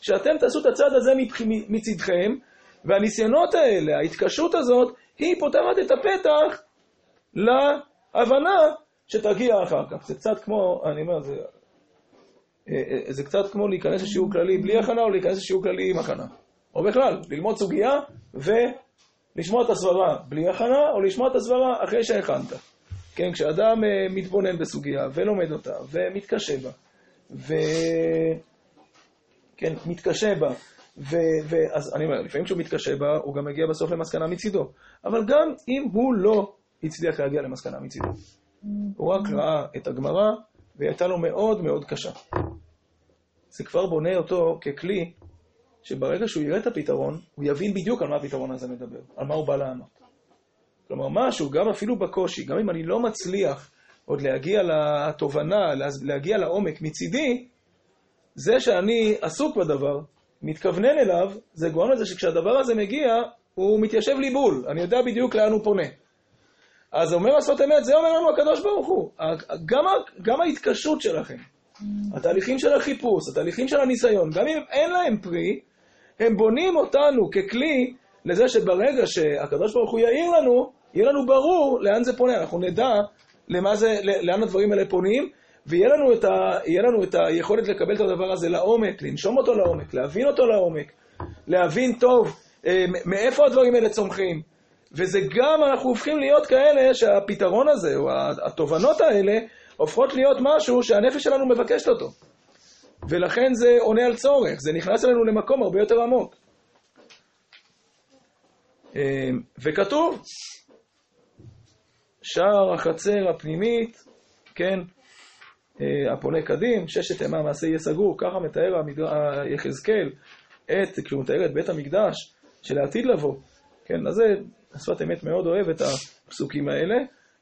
שאתם תעשו את הצעד הזה מצדכם, והניסיונות האלה, ההתקשרות הזאת, היא פותרת את הפתח להבנה שתגיע אחר כך. זה קצת כמו, אני אומר, זה, אה, אה, זה קצת כמו להיכנס לשיעור כללי בלי הכנה, או להיכנס לשיעור כללי עם הכנה. או בכלל, ללמוד סוגיה ולשמוע את הסברה בלי הכנה, או לשמוע את הסברה אחרי שהכנת. כן, כשאדם אה, מתבונן בסוגיה ולומד אותה ומתקשה בה, ו... כן, מתקשה בה, ו... ו... אז אני אומר, לפעמים כשהוא מתקשה בה, הוא גם מגיע בסוף למסקנה מצידו. אבל גם אם הוא לא הצליח להגיע למסקנה מצידו, הוא רק ראה את הגמרא, והיא הייתה לו מאוד מאוד קשה. זה כבר בונה אותו ככלי שברגע שהוא יראה את הפתרון, הוא יבין בדיוק על מה הפתרון הזה מדבר, על מה הוא בא לענות. כלומר, משהו, גם אפילו בקושי, גם אם אני לא מצליח עוד להגיע לתובנה, להגיע לעומק מצידי, זה שאני עסוק בדבר, מתכוונן אליו, זה גורם לזה שכשהדבר הזה מגיע, הוא מתיישב לי בול, אני יודע בדיוק לאן הוא פונה. אז אומר השפת אמת, זה אומר לנו הקדוש ברוך הוא. גם, גם ההתקשרות שלכם, התהליכים של החיפוש, התהליכים של הניסיון, גם אם אין להם פרי, הם בונים אותנו ככלי לזה שברגע שהקדוש ברוך הוא יאיר לנו, יהיה לנו ברור לאן זה פונה, אנחנו נדע למה זה, לאן הדברים האלה פונים, ויהיה לנו, את ה, לנו את היכולת לקבל את הדבר הזה לעומק, לנשום אותו לעומק, להבין אותו לעומק, להבין טוב אה, מאיפה הדברים האלה צומחים. וזה גם, אנחנו הופכים להיות כאלה שהפתרון הזה, או התובנות האלה, הופכות להיות משהו שהנפש שלנו מבקשת אותו. ולכן זה עונה על צורך, זה נכנס אלינו למקום הרבה יותר עמוק. אה, וכתוב, שער החצר הפנימית, כן, אה, הפונה קדים, ששת ימי המעשה יהיה סגור, ככה מתאר יחזקאל את, כשהוא מתאר את בית המקדש שלעתיד לבוא, כן, אז זה, השפת אמת מאוד אוהב את הפסוקים האלה,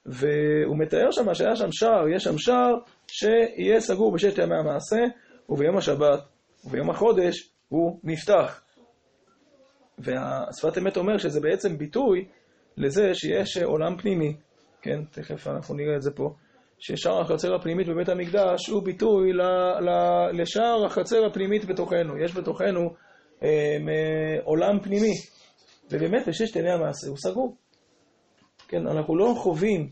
והוא מתאר שם שהיה שם שער, יש שם שער שיהיה סגור בששת ימי המעשה, וביום השבת וביום החודש הוא נפתח. והשפת אמת אומר שזה בעצם ביטוי לזה שיש עולם פנימי, כן, תכף אנחנו נראה את זה פה, ששער החצר הפנימית בבית המקדש הוא ביטוי ל, ל, לשער החצר הפנימית בתוכנו. יש בתוכנו אה, עולם פנימי, ובאמת בששת עיני המעשה הוא סגור. כן, אנחנו לא חווים,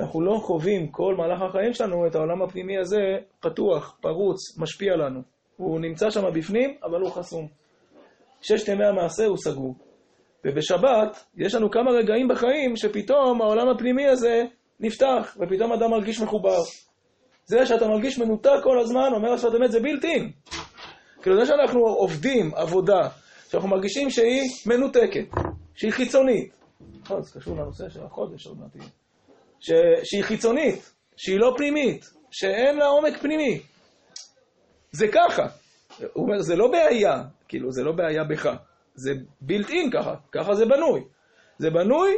אנחנו לא חווים כל מהלך החיים שלנו את העולם הפנימי הזה פתוח, פרוץ, משפיע לנו. הוא נמצא שם בפנים, אבל הוא חסום. ששת ימי המעשה הוא סגור. ובשבת יש לנו כמה רגעים בחיים שפתאום העולם הפנימי הזה נפתח, ופתאום אדם מרגיש מחובר. זה שאתה מרגיש מנותק כל הזמן, אומר השפת אמת, זה בלתי. כאילו זה שאנחנו עובדים עבודה, שאנחנו מרגישים שהיא מנותקת, שהיא חיצונית. נכון, זה קשור לנושא של החודש עוד מעט. ש... שהיא חיצונית, שהיא לא פנימית, שאין לה עומק פנימי. זה ככה. הוא אומר, זה לא בעיה, כאילו, זה לא בעיה בך. זה בילט אין ככה, ככה זה בנוי. זה בנוי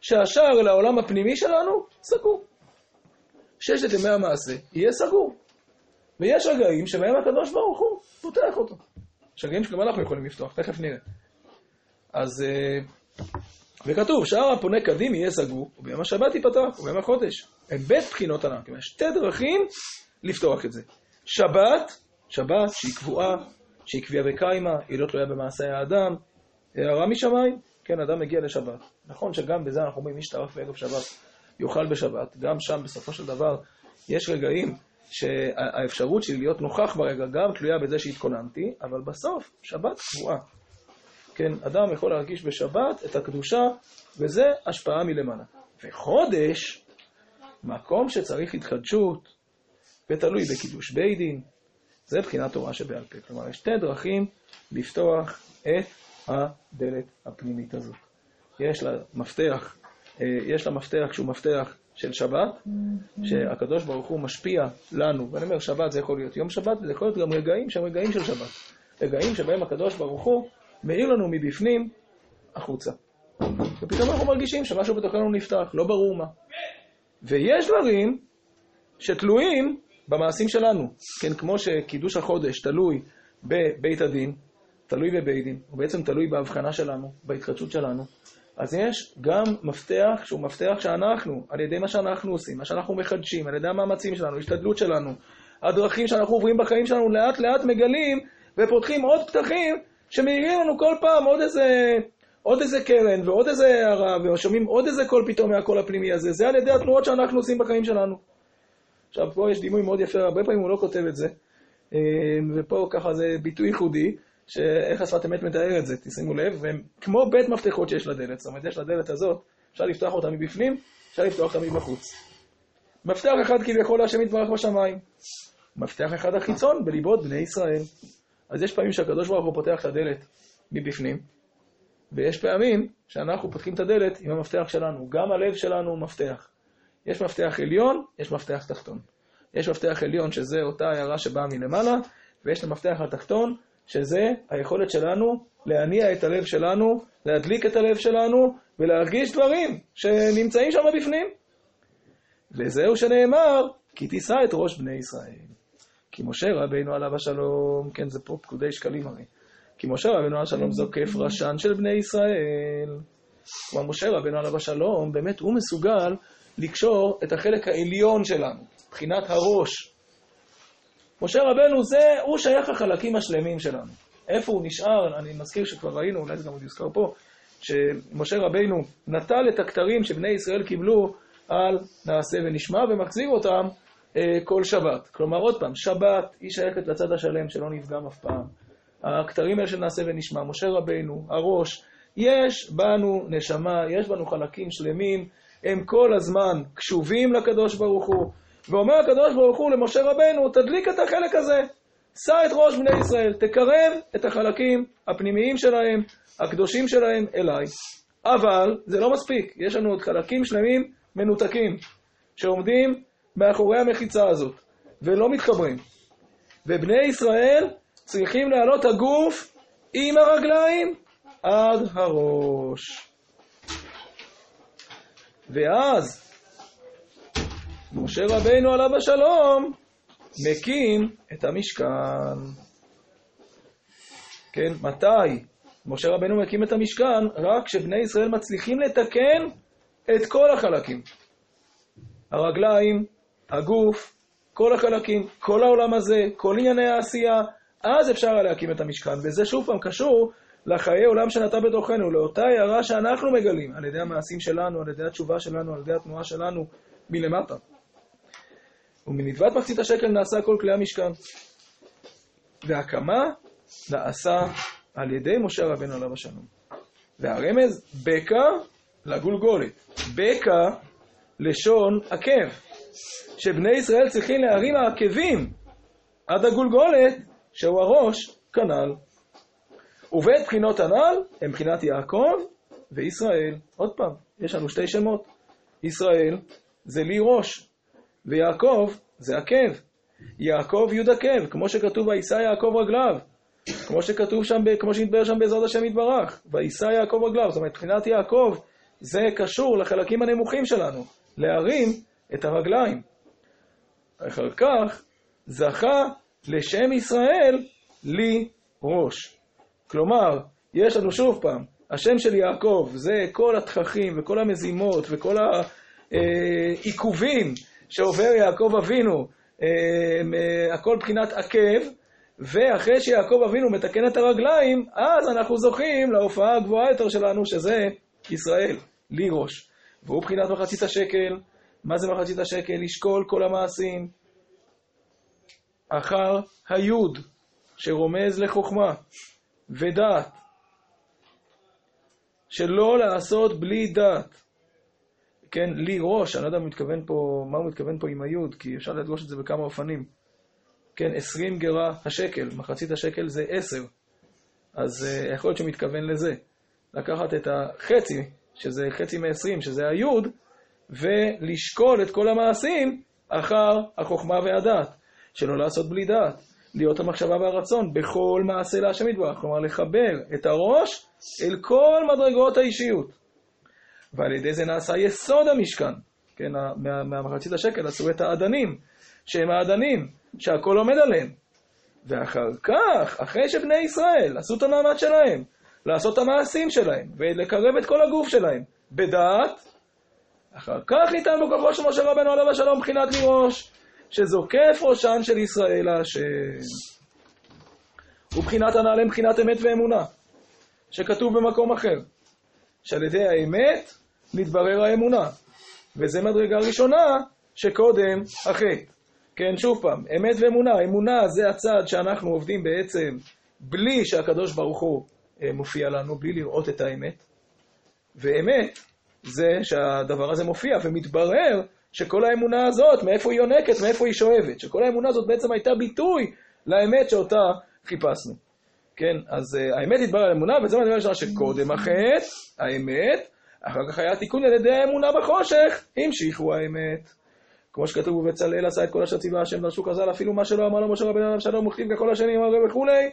שהשער לעולם הפנימי שלנו סגור. ששת ימי המעשה יהיה סגור. ויש רגעים שבהם הקדוש ברוך הוא פותח אותו. יש רגעים שגם אנחנו יכולים לפתוח, תכף נראה. אז, אה, וכתוב, שער הפונה קדים יהיה סגור, וביום השבת ייפתח, וביום החודש. הם בית בחינות ענק. יש שתי דרכים לפתוח את זה. שבת, שבת שהיא קבועה, שהיא קביעה וקיימה, היא לא תלויה במעשה האדם. הערה משמיים, כן, אדם מגיע לשבת. נכון שגם בזה אנחנו אומרים, מי שטרף בערב שבת יאכל בשבת. גם שם, בסופו של דבר, יש רגעים שהאפשרות שלי להיות נוכח ברגע גם תלויה בזה שהתכוננתי, אבל בסוף, שבת קבועה. כן, אדם יכול להרגיש בשבת את הקדושה, וזה השפעה מלמעלה. וחודש, מקום שצריך התחדשות, ותלוי בקידוש בית דין, זה בחינת תורה שבעל פה. כלומר, יש שתי דרכים לפתוח את הדלת הפנימית הזאת. יש לה מפתח, אה, יש לה מפתח שהוא מפתח של שבת, שהקדוש ברוך הוא משפיע לנו, ואני אומר שבת זה יכול להיות יום שבת, וזה יכול להיות גם רגעים שהם רגעים של שבת. רגעים שבהם הקדוש ברוך הוא מאיר לנו מבפנים החוצה. ופתאום אנחנו מרגישים שמשהו בתוכנו נפתח, לא ברור מה. ויש דברים שתלויים במעשים שלנו. כן, כמו שקידוש החודש תלוי בבית הדין, תלוי בבית דין, הוא בעצם תלוי בהבחנה שלנו, בהתחדשות שלנו. אז יש גם מפתח שהוא מפתח שאנחנו, על ידי מה שאנחנו עושים, מה שאנחנו מחדשים, על ידי המאמצים שלנו, השתדלות שלנו, הדרכים שאנחנו עוברים בחיים שלנו, לאט לאט מגלים ופותחים עוד פתחים שמאירים לנו כל פעם עוד איזה, עוד איזה קרן ועוד איזה הערה, ושומעים עוד איזה קול פתאום מהקול הפנימי הזה. זה על ידי התנועות שאנחנו עושים בחיים שלנו. עכשיו, פה יש דימוי מאוד יפה, הרבה פעמים הוא לא כותב את זה, אה, ופה ככה זה ביטוי ייחודי, שאיך השפת אמת מתאר את זה, תשימו לב, והם כמו בית מפתחות שיש לדלת, זאת אומרת, יש לדלת הזאת, אפשר לפתוח אותה מבפנים, אפשר לפתוח אותה מבחוץ. מפתח אחד כביכול להשם יתברך בשמיים, מפתח אחד החיצון בליבות בני ישראל. אז יש פעמים שהקדוש ברוך הוא פותח את הדלת מבפנים, ויש פעמים שאנחנו פותחים את הדלת עם המפתח שלנו. גם הלב שלנו הוא מפתח. יש מפתח עליון, יש מפתח תחתון. יש מפתח עליון שזה אותה הערה שבאה מלמעלה, ויש את המפתח התחתון, שזה היכולת שלנו להניע את הלב שלנו, להדליק את הלב שלנו, ולהרגיש דברים שנמצאים שם בפנים. וזהו שנאמר, כי תישא את ראש בני ישראל. כי משה רבינו עליו השלום, כן, זה פה פקודי שקלים הרי. כי משה רבינו עליו השלום זוקף ראשן של בני ישראל. כלומר, משה רבינו עליו השלום, באמת הוא מסוגל לקשור את החלק העליון שלנו, מבחינת הראש. משה רבנו זה, הוא שייך לחלקים השלמים שלנו. איפה הוא נשאר, אני מזכיר שכבר ראינו, אולי זה גם עוד יוזכר פה, שמשה רבינו נטל את הכתרים שבני ישראל קיבלו על נעשה ונשמע ומחזיר אותם אה, כל שבת. כלומר, עוד פעם, שבת היא שייכת לצד השלם שלא נפגם אף פעם. הכתרים האלה של נעשה ונשמע, משה רבינו, הראש, יש בנו נשמה, יש בנו חלקים שלמים, הם כל הזמן קשובים לקדוש ברוך הוא, ואומר הקדוש ברוך הוא למשה רבנו, תדליק את החלק הזה, שא את ראש בני ישראל, תקרב את החלקים הפנימיים שלהם, הקדושים שלהם אליי. אבל זה לא מספיק, יש לנו עוד חלקים שלמים מנותקים, שעומדים מאחורי המחיצה הזאת, ולא מתחברים. ובני ישראל צריכים להעלות הגוף עם הרגליים עד הראש. ואז משה רבינו עליו השלום מקים את המשכן. כן, מתי משה רבנו מקים את המשכן? רק כשבני ישראל מצליחים לתקן את כל החלקים. הרגליים, הגוף, כל החלקים, כל העולם הזה, כל ענייני העשייה, אז אפשר להקים את המשכן. וזה שוב פעם קשור לחיי עולם שנטע בתוכנו, לאותה הערה שאנחנו מגלים, על ידי המעשים שלנו, על ידי התשובה שלנו, על ידי התנועה שלנו מלמטה. ומנדבת מחצית השקל נעשה כל כלי המשכן. והקמה נעשה על ידי משה רבנו עליו השלום. והרמז, בקע לגולגולת. בקע לשון עקב. שבני ישראל צריכים להרים העקבים עד הגולגולת, שהוא הראש, כנ"ל. ובית בחינות הנ"ל הם בחינת יעקב וישראל. עוד פעם, יש לנו שתי שמות. ישראל זה לי ראש, ויעקב זה עקב. יעקב י' עקב, כמו שכתוב וישא יעקב רגליו. כמו שכתוב שם, כמו שהתבהר שם בעזרת השם יתברך. וישא יעקב רגליו. זאת אומרת, מבחינת יעקב זה קשור לחלקים הנמוכים שלנו, להרים את הרגליים. אחר כך זכה לשם ישראל לי ראש. כלומר, יש לנו שוב פעם, השם של יעקב זה כל התככים וכל המזימות וכל העיכובים שעובר יעקב אבינו, אה, אה, הכל מבחינת עקב, ואחרי שיעקב אבינו מתקן את הרגליים, אז אנחנו זוכים להופעה הגבוהה יותר שלנו, שזה ישראל, לי ראש. והוא מבחינת מחצית השקל, מה זה מחצית השקל? לשקול כל המעשים אחר היוד, שרומז לחוכמה ודעת, שלא לעשות בלי דעת. כן, לי ראש, אני לא יודע מתכוון פה, מה הוא מתכוון פה עם היוד, כי אפשר לדגוש את זה בכמה אופנים. כן, עשרים גרה השקל, מחצית השקל זה עשר. אז uh, יכול להיות שהוא מתכוון לזה. לקחת את החצי, שזה חצי מעשרים, שזה היוד, ולשקול את כל המעשים אחר החוכמה והדעת. שלא לעשות בלי דעת. להיות המחשבה והרצון בכל מעשה להשם יתברך. כלומר, לחבר את הראש אל כל מדרגות האישיות. ועל ידי זה נעשה יסוד המשכן. כן, מה, מהמחצית השקל עשו את האדנים, שהם האדנים, שהכל עומד עליהם. ואחר כך, אחרי שבני ישראל עשו את המאמץ שלהם, לעשות את המעשים שלהם, ולקרב את כל הגוף שלהם, בדעת, אחר כך ניתן בו כוחו של משה רבנו עליו השלום מבחינת לירוש, שזוקף ראשן של ישראל להשם. ובחינת הנעלה מבחינת אמת ואמונה, שכתוב במקום אחר, שעל ידי האמת מתברר האמונה, וזה מדרגה ראשונה שקודם החטא. כן, שוב פעם, אמת ואמונה. אמונה זה הצד שאנחנו עובדים בעצם בלי שהקדוש ברוך הוא אה, מופיע לנו, בלי לראות את האמת. ואמת זה שהדבר הזה מופיע ומתברר שכל האמונה הזאת, מאיפה היא יונקת, מאיפה היא שואבת. שכל האמונה הזאת בעצם הייתה ביטוי לאמת שאותה חיפשנו. כן, אז uh, האמת התברר על אמונה, וזה מה שאני שקודם החטא, האמת, אחר כך היה תיקון על ידי האמונה בחושך, המשיכו האמת. כמו שכתוב בבצלאל עשה את כל אשר ציווה השם דרשו כזל, אפילו מה שלא אמר לו משה רבנו עליו שלום, וכתיב ככל השנים הרי וכולי,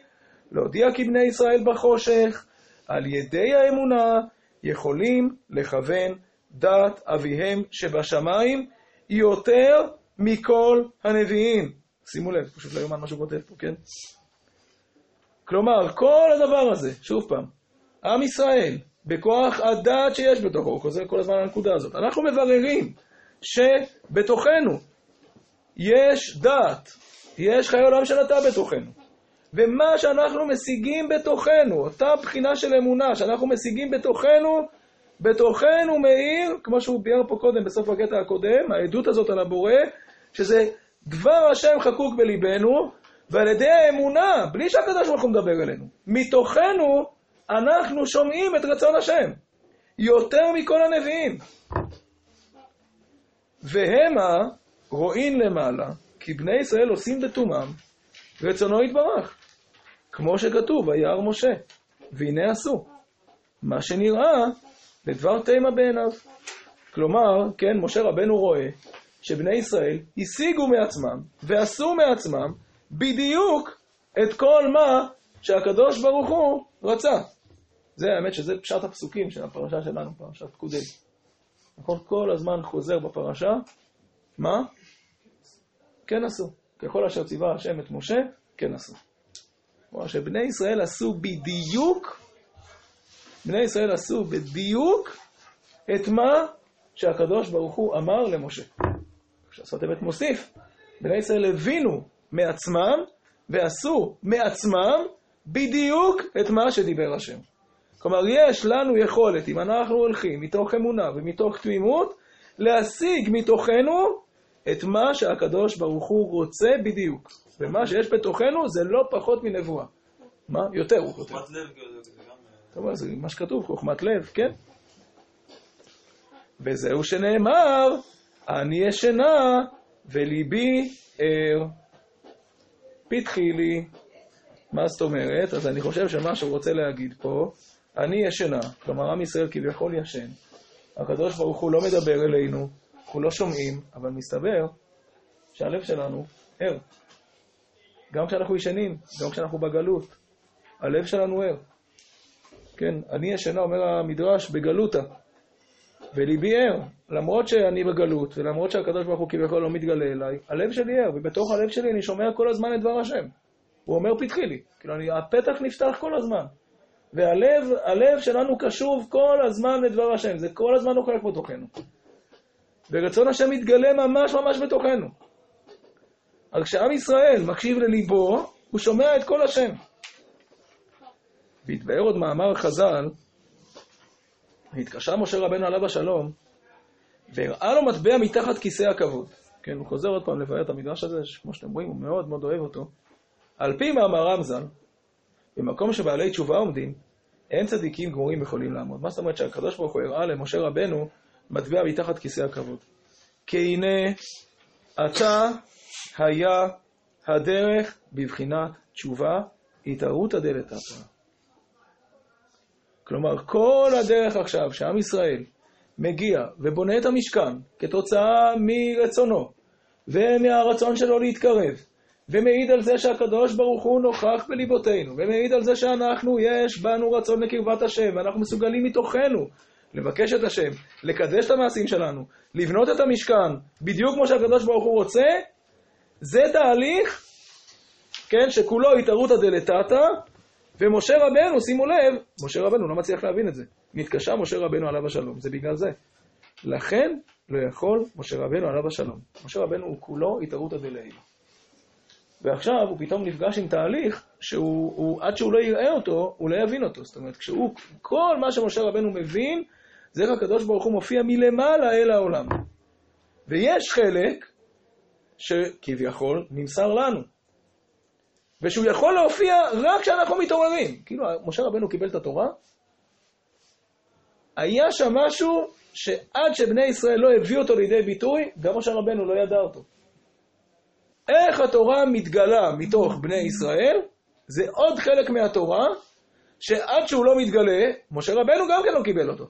להודיע כי בני ישראל בחושך, על ידי האמונה, יכולים לכוון דת אביהם שבשמיים יותר מכל הנביאים. שימו לב, פשוט לא יאומן מה שהוא כותב פה, כן? כלומר, כל הדבר הזה, שוב פעם, עם ישראל, בכוח הדעת שיש בתוכו, הוא חוזר כל הזמן לנקודה הזאת, אנחנו מבררים שבתוכנו יש דעת, יש חיי עולם שנטע בתוכנו. ומה שאנחנו משיגים בתוכנו, אותה בחינה של אמונה שאנחנו משיגים בתוכנו, בתוכנו מאיר, כמו שהוא ביאר פה קודם בסוף הקטע הקודם, העדות הזאת על הבורא, שזה דבר השם חקוק בליבנו, ועל ידי האמונה, בלי שהקדוש ברוך הוא מדבר אלינו, מתוכנו אנחנו שומעים את רצון השם, יותר מכל הנביאים. והמה רואים למעלה, כי בני ישראל עושים בטומאם, רצונו יתברך. כמו שכתוב, וירא משה, והנה עשו. מה שנראה לדבר תימה בעיניו. כלומר, כן, משה רבנו רואה שבני ישראל השיגו מעצמם ועשו מעצמם בדיוק את כל מה שהקדוש ברוך הוא רצה. זה האמת שזה פשט הפסוקים של הפרשה שלנו, פרשת פקודי. נכון? כל הזמן חוזר בפרשה, מה? כן עשו. ככל אשר ציווה השם את משה, כן עשו. כלומר שבני ישראל עשו בדיוק, בני ישראל עשו בדיוק את מה שהקדוש ברוך הוא אמר למשה. אמת מוסיף, בני ישראל הבינו מעצמם ועשו מעצמם בדיוק את מה שדיבר השם. כלומר, יש לנו יכולת, אם אנחנו הולכים מתוך אמונה ומתוך תמימות, להשיג מתוכנו את מה שהקדוש ברוך הוא רוצה בדיוק. ומה שיש בתוכנו זה לא פחות מנבואה. מה? יותר הוא כותב. חוכמת לב, זה מה שכתוב, חוכמת לב, כן? וזהו שנאמר, אני ישנה וליבי ער. פתחי לי. מה זאת אומרת? אז אני חושב שמה שהוא רוצה להגיד פה, אני ישנה, כלומר עם ישראל כביכול ישן. הקדוש ברוך הוא לא מדבר אלינו, אנחנו לא שומעים, אבל מסתבר שהלב שלנו ער. גם כשאנחנו ישנים, גם כשאנחנו בגלות, הלב שלנו ער. כן, אני ישנה, אומר המדרש, בגלותה. וליבי ער, למרות שאני בגלות, ולמרות שהקדוש ברוך הוא כביכול לא מתגלה אליי, הלב שלי ער, ובתוך הלב שלי אני שומע כל הזמן את דבר השם. הוא אומר פתחי לי, כאילו אני, הפתח נפתח כל הזמן. והלב הלב שלנו קשוב כל הזמן לדבר השם, זה כל הזמן נוכח בתוכנו. ורצון השם מתגלה ממש ממש בתוכנו. אבל כשעם ישראל מקשיב לליבו, הוא שומע את כל השם. והתבאר עוד מאמר חז"ל, והתקשר משה רבנו עליו השלום, והראה לו מטבע מתחת כיסא הכבוד. כן, הוא חוזר עוד פעם לבאר את המדרש הזה, שכמו שאתם רואים, הוא מאוד מאוד אוהב אותו. על פי מאמר רמז"ל, במקום שבעלי תשובה עומדים, אין צדיקים גמורים יכולים לעמוד. מה זאת אומרת שהקדוש ברוך הוא הראה למשה רבנו מטבע מתחת כיסא הכבוד. כי הנה אתה היה הדרך בבחינת תשובה, התערותא דלתתא. כלומר, כל הדרך עכשיו שעם ישראל מגיע ובונה את המשכן כתוצאה מרצונו ומהרצון שלו להתקרב, ומעיד על זה שהקדוש ברוך הוא נוכח בליבותינו, ומעיד על זה שאנחנו, יש בנו רצון לקרבת השם, ואנחנו מסוגלים מתוכנו לבקש את השם, לקדש את המעשים שלנו, לבנות את המשכן, בדיוק כמו שהקדוש ברוך הוא רוצה, זה תהליך, כן, שכולו התערותא דלתתא, ומשה רבנו, שימו לב, משה רבנו לא מצליח להבין את זה. נתקשה משה רבנו עליו השלום, זה בגלל זה. לכן לא יכול משה רבנו עליו השלום. משה רבנו הוא כולו התערותא דלעילא. ועכשיו הוא פתאום נפגש עם תהליך שהוא, הוא, עד שהוא לא יראה אותו, הוא לא יבין אותו. זאת אומרת, כשהוא, כל מה שמשה רבנו מבין, זה איך הקדוש ברוך הוא מופיע מלמעלה אל העולם. ויש חלק שכביכול נמסר לנו, ושהוא יכול להופיע רק כשאנחנו מתעוררים. כאילו, משה רבנו קיבל את התורה, היה שם משהו שעד שבני ישראל לא הביאו אותו לידי ביטוי, גם משה רבנו לא ידע אותו. איך התורה מתגלה מתוך בני ישראל, זה עוד חלק מהתורה, שעד שהוא לא מתגלה, משה רבנו גם כן לא קיבל אותו.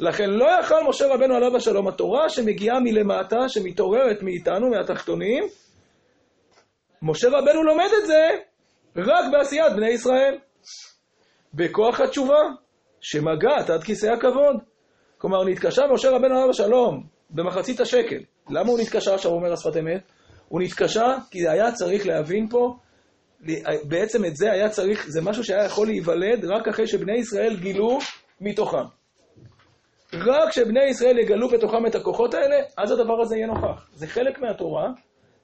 לכן לא יכל משה רבנו עליו השלום, התורה שמגיעה מלמטה, שמתעוררת מאיתנו, מהתחתונים, משה רבנו לומד את זה רק בעשיית בני ישראל. בכוח התשובה, שמגעת עד כיסא הכבוד. כלומר, נתקשה משה רבנו עליו השלום במחצית השקל, למה הוא נתקשה עכשיו, אומר השפת אמת? הוא נתקשה כי היה צריך להבין פה, בעצם את זה היה צריך, זה משהו שהיה יכול להיוולד רק אחרי שבני ישראל גילו מתוכם. רק כשבני ישראל יגלו בתוכם את הכוחות האלה, אז הדבר הזה יהיה נוכח. זה חלק מהתורה,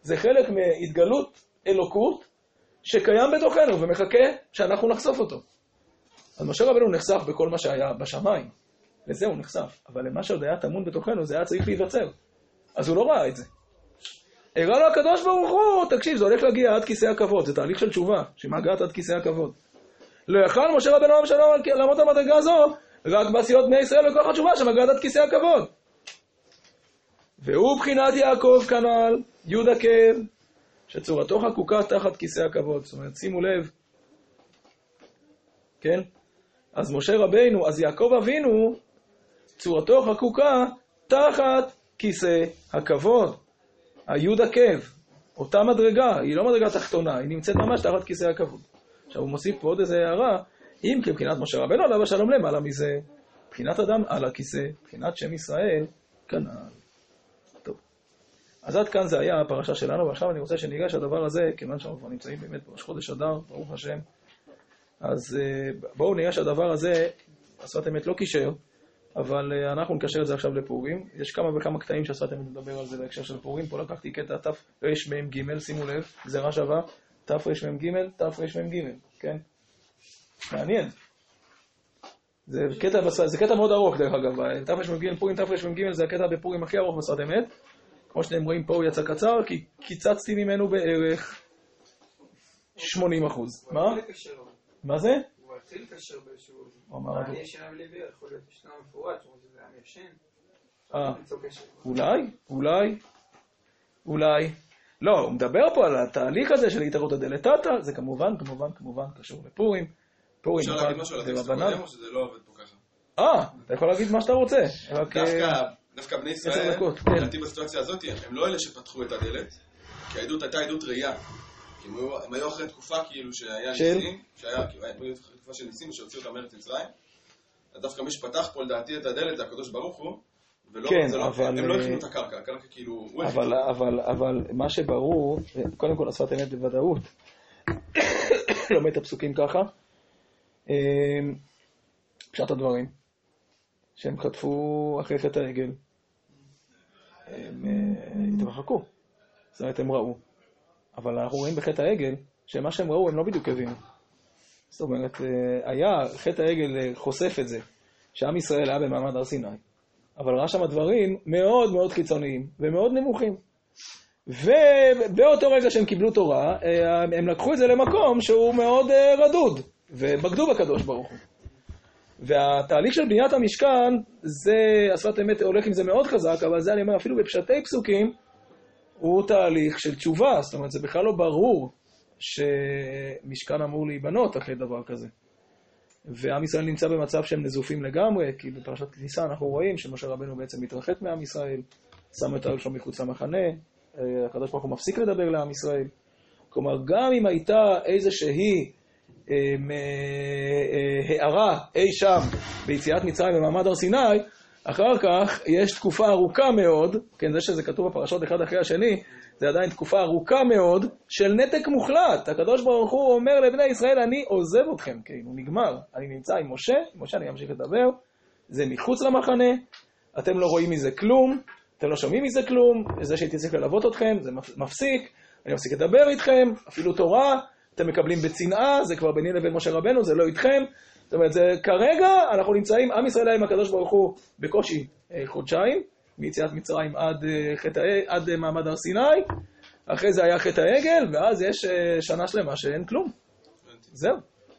זה חלק מהתגלות אלוקות שקיים בתוכנו ומחכה שאנחנו נחשוף אותו. אז משה רבנו נחשף בכל מה שהיה בשמיים, לזה הוא נחשף, אבל למה שעוד היה טמון בתוכנו זה היה צריך להיווצר. אז הוא לא ראה את זה. הראה לו הקדוש ברוך הוא, תקשיב, זה הולך להגיע עד כיסא הכבוד, זה תהליך של תשובה, שמגעת עד כיסא הכבוד. לא יכל משה רבנו אבשלום לעמוד המדרגה הזו, רק בעשיות בני ישראל לכוח התשובה שמגעת עד כיסא הכבוד. והוא בחינת יעקב כנ"ל, יהודה כאב, שצורתו חקוקה תחת כיסא הכבוד. זאת אומרת, שימו לב, כן? אז משה רבינו, אז יעקב אבינו, צורתו חקוקה תחת כיסא הכבוד. היוד עקב, אותה מדרגה, היא לא מדרגה תחתונה, היא נמצאת ממש תחת כיסא הכבוד. עכשיו הוא מוסיף פה עוד איזה הערה, אם כבחינת משה רבנו עליו השלום למעלה מזה, מבחינת אדם על הכיסא, מבחינת שם ישראל, כנ"ל. אז עד כאן זה היה הפרשה שלנו, ועכשיו אני רוצה שניגש לדבר הזה, כיוון שאנחנו כבר נמצאים באמת בראש חודש אדר, ברוך השם. אז אה, בואו ניגש לדבר הזה, השפת אמת לא קישר, אבל אה, אנחנו נקשר את זה עכשיו לפורים. יש כמה וכמה קטעים שהשפת אמת מדבר על זה בהקשר של פורים. פה לקחתי קטע תרמ"ג, שימו לב, גזירה שווה, תרמ"ג, תרמ"ג, כן? מעניין. זה קטע, זה קטע מאוד ארוך דרך אגב, תרמ"ג, פורים תרמ"ג זה הקטע בפורים הכי ארוך בשפת אמת. כמו שאתם רואים פה הוא יצא קצר, כי קיצצתי ממנו בערך 80 אחוז. מה? מה זה? הוא התחיל לקשר באיזשהו... הוא אמר... אני ישן לוי, יכול להיות ישנה מפורט, שזה היה ישן. אה, אולי, אולי, אולי. לא, הוא מדבר פה על התהליך הזה של התערות הדלתתא, זה כמובן, כמובן, כמובן קשור לפורים. פורים, אפשר להגיד משהו על הטקסט הקודם, או שזה לא עובד פה ככה? אה, אתה יכול להגיד מה שאתה רוצה. דווקא, דווקא בני ישראל, כן. לדעתי בסיטואציה הזאת, הם לא אלה שפתחו את הדלת, כי העדות הייתה עדות ראייה. הם היו- אחרי תקופה כאילו שהיה? ניסים, שהיה כאילו, תקופה של ניסים שהוציאו אותם מארץ מצרים. אז דווקא מי שפתח פה לדעתי את הדלת זה הקדוש ברוך הוא, ולא, כן, זה לא, אבל, הם לא אה, הכינו את הקרקע, הקרקע כאילו. אבל, אבל, אבל מה שברור, קודם כל השפת אמת בוודאות, [COUGHS] לומד את הפסוקים ככה, אמ, פשט הדברים, שהם חטפו אחרי חטא העגל, הם אה, התרחקו, זאת אומרת הם ראו, אבל אנחנו רואים בחטא העגל, שמה שהם ראו הם לא בדיוק הבינו. זאת אומרת, אה, היה, חטא העגל אה, חושף את זה, שעם ישראל היה במעמד הר סיני. אבל ראה שם דברים מאוד מאוד חיצוניים ומאוד נמוכים. ובאותו רגע שהם קיבלו תורה, הם לקחו את זה למקום שהוא מאוד רדוד, ובגדו בקדוש ברוך הוא. והתהליך של בניית המשכן, זה, השפת אמת הולך עם זה מאוד חזק, אבל זה אני אומר, אפילו בפשטי פסוקים, הוא תהליך של תשובה, זאת אומרת, זה בכלל לא ברור שמשכן אמור להיבנות אחרי דבר כזה. ועם ישראל נמצא במצב שהם נזופים לגמרי, כי בפרשת כניסה אנחנו רואים שמשה רבנו בעצם מתרחק מעם ישראל, שם את שלו מחוץ למחנה, אה, הקדוש ברוך הוא מפסיק לדבר לעם ישראל. כלומר, גם אם הייתה איזושהי אה, אה, הערה אי שם ביציאת מצרים במעמד הר סיני, אחר כך יש תקופה ארוכה מאוד, כן, זה שזה כתוב בפרשות אחד אחרי השני, זה עדיין תקופה ארוכה מאוד של נתק מוחלט. הקדוש ברוך הוא אומר לבני ישראל, אני עוזב אתכם, כאילו, נגמר. אני נמצא עם משה, עם משה אני אמשיך לדבר, זה מחוץ למחנה, אתם לא רואים מזה כלום, אתם לא שומעים מזה כלום, זה שהייתי צריך ללוות אתכם, זה מפ- מפסיק, אני מפסיק לדבר איתכם, אפילו תורה, אתם מקבלים בצנעה, זה כבר ביני לבין משה רבנו, זה לא איתכם. זאת אומרת, זה, כרגע אנחנו נמצאים, עם ישראל היה עם הקדוש ברוך הוא בקושי אה, חודשיים, מיציאת מצרים עד, אה, חטא, עד אה, מעמד הר סיני, אחרי זה היה חטא העגל, ואז יש שנה שלמה שאין כלום. זהו.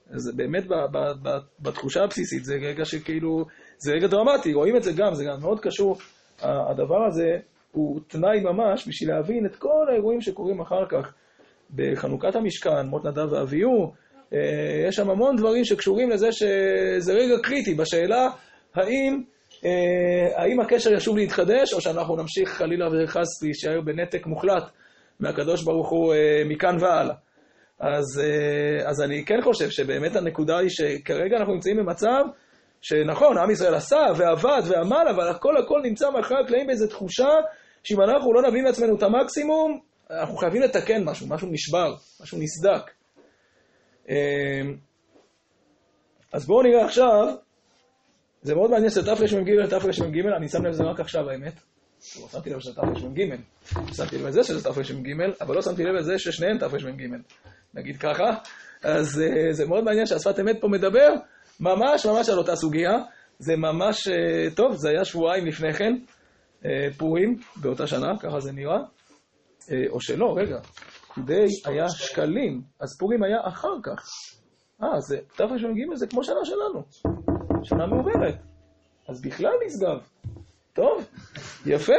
זה באמת ב, ב, ב, בתחושה הבסיסית, זה רגע שכאילו, זה רגע דרמטי, רואים את זה גם, זה גם מאוד קשור. הדבר הזה הוא תנאי ממש בשביל להבין את כל האירועים שקורים אחר כך. בחנוכת המשכן, מות נדב ואביהו, אה, יש שם המון דברים שקשורים לזה שזה רגע קריטי בשאלה האם, אה, האם הקשר ישוב להתחדש, או שאנחנו נמשיך חלילה וחס להישאר בנתק מוחלט מהקדוש ברוך הוא אה, מכאן והלאה. אז, אז אני כן חושב שבאמת הנקודה היא שכרגע אנחנו נמצאים במצב שנכון, עם ישראל עשה ועבד ועמל, אבל הכל הכל נמצא מאחורי הקלעים באיזו תחושה שאם אנחנו לא נביא מעצמנו את המקסימום, אנחנו חייבים לתקן משהו, משהו נשבר, משהו נסדק. אמ, אז בואו נראה עכשיו, זה מאוד מעניין שזה תרמ"ג תרמ"ג, אני שם לב לזה רק עכשיו האמת. לא שמתי לב שזה תרמ"ג. שמתי לב לזה שזה תרמ"ג, אבל לא שמתי לב לזה ששניהם תרמ"ג. נגיד ככה. אז uh, זה מאוד מעניין שהשפת אמת פה מדבר ממש ממש על אותה סוגיה. זה ממש, uh, טוב, זה היה שבועיים לפני כן, uh, פורים, באותה שנה, ככה זה נראה. Uh, או שלא, רגע, פקודי היה שקלים, אז פורים היה אחר כך. אה, זה תרמ"ג זה כמו שנה שלנו, שנה מעוברת. אז בכלל נשגב. טוב, יפה.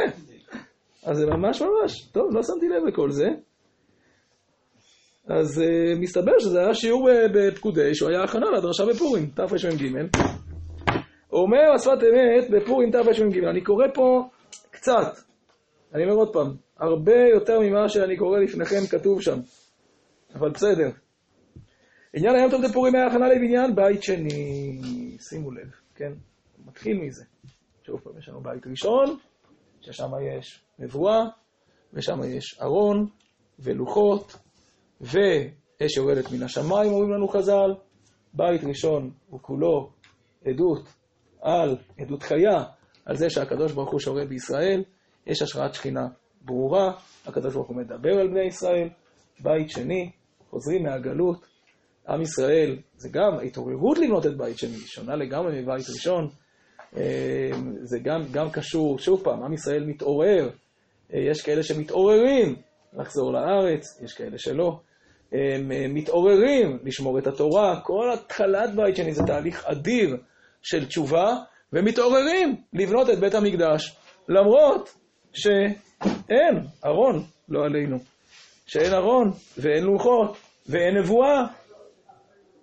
אז זה ממש ממש, טוב, לא שמתי לב לכל זה. אז uh, מסתבר שזה היה שיעור uh, בפקודי, שהוא היה הכנה לדרשה בפורים, תרמ"ג. אומר השפת אמת בפורים תרמ"ג. אני קורא פה קצת, אני אומר עוד פעם, הרבה יותר ממה שאני קורא לפניכם כתוב שם, אבל בסדר. עניין היום טוב בפורים היה הכנה לבניין בית שני, שימו לב, כן? מתחיל מזה. שוב פעם, יש לנו בית ראשון, ששם יש נבואה, ושם יש ארון ולוחות, ואש יורדת מן השמיים, אומרים לנו חז"ל. בית ראשון הוא כולו עדות על, עדות חיה, על זה שהקדוש ברוך הוא שורה בישראל, יש השראת שכינה ברורה, הקדוש ברוך הוא מדבר על בני ישראל. בית שני, חוזרים מהגלות, עם ישראל, זה גם התעוררות לבנות את בית שני, שונה לגמרי מבית ראשון. אה, זה גם, גם קשור, שוב פעם, עם ישראל מתעורר, אה, יש כאלה שמתעוררים לחזור לארץ, יש כאלה שלא. הם אה, מתעוררים לשמור את התורה, כל התחלת בית שני זה תהליך אדיר של תשובה, ומתעוררים לבנות את בית המקדש, למרות שאין ארון, לא עלינו, שאין ארון ואין לוחות ואין נבואה.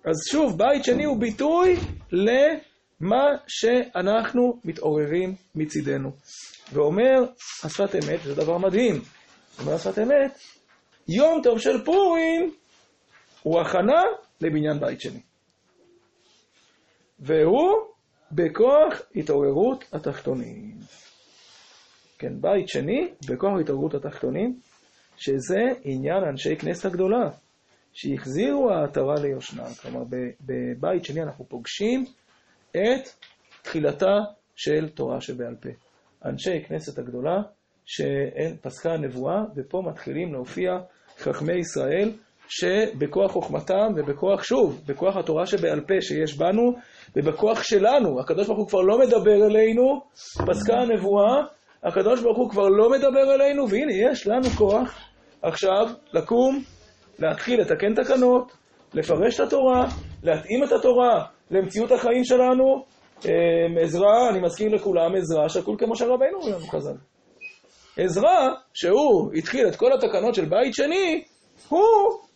אז שוב, בית שני הוא ביטוי למה שאנחנו מתעוררים מצידנו. ואומר השפת אמת, זה דבר מדהים, אומר השפת אמת, יום טוב של פורים הוא הכנה לבניין בית שני. והוא בכוח התעוררות התחתונים. כן, בית שני, בכוח התעוררות התחתונים, שזה עניין אנשי כנסת הגדולה, שהחזירו העטרה ליושנה. כלומר, בבית שני אנחנו פוגשים את תחילתה של תורה שבעל פה. אנשי כנסת הגדולה, שפסקה הנבואה, ופה מתחילים להופיע חכמי ישראל, שבכוח חוכמתם ובכוח, שוב, בכוח התורה שבעל פה שיש בנו, ובכוח שלנו, הקדוש ברוך הוא כבר לא מדבר אלינו, פסקה הנבואה, הקדוש ברוך הוא כבר לא מדבר אלינו, והנה יש לנו כוח עכשיו לקום, להתחיל לתקן תקנות, לפרש את התורה, להתאים את התורה למציאות החיים שלנו. אמ, עזרא, אני מזכיר לכולם, עזרא שקול כמו שרבנו אומר לנו חז"ל. עזרא, שהוא התחיל את כל התקנות של בית שני, הוא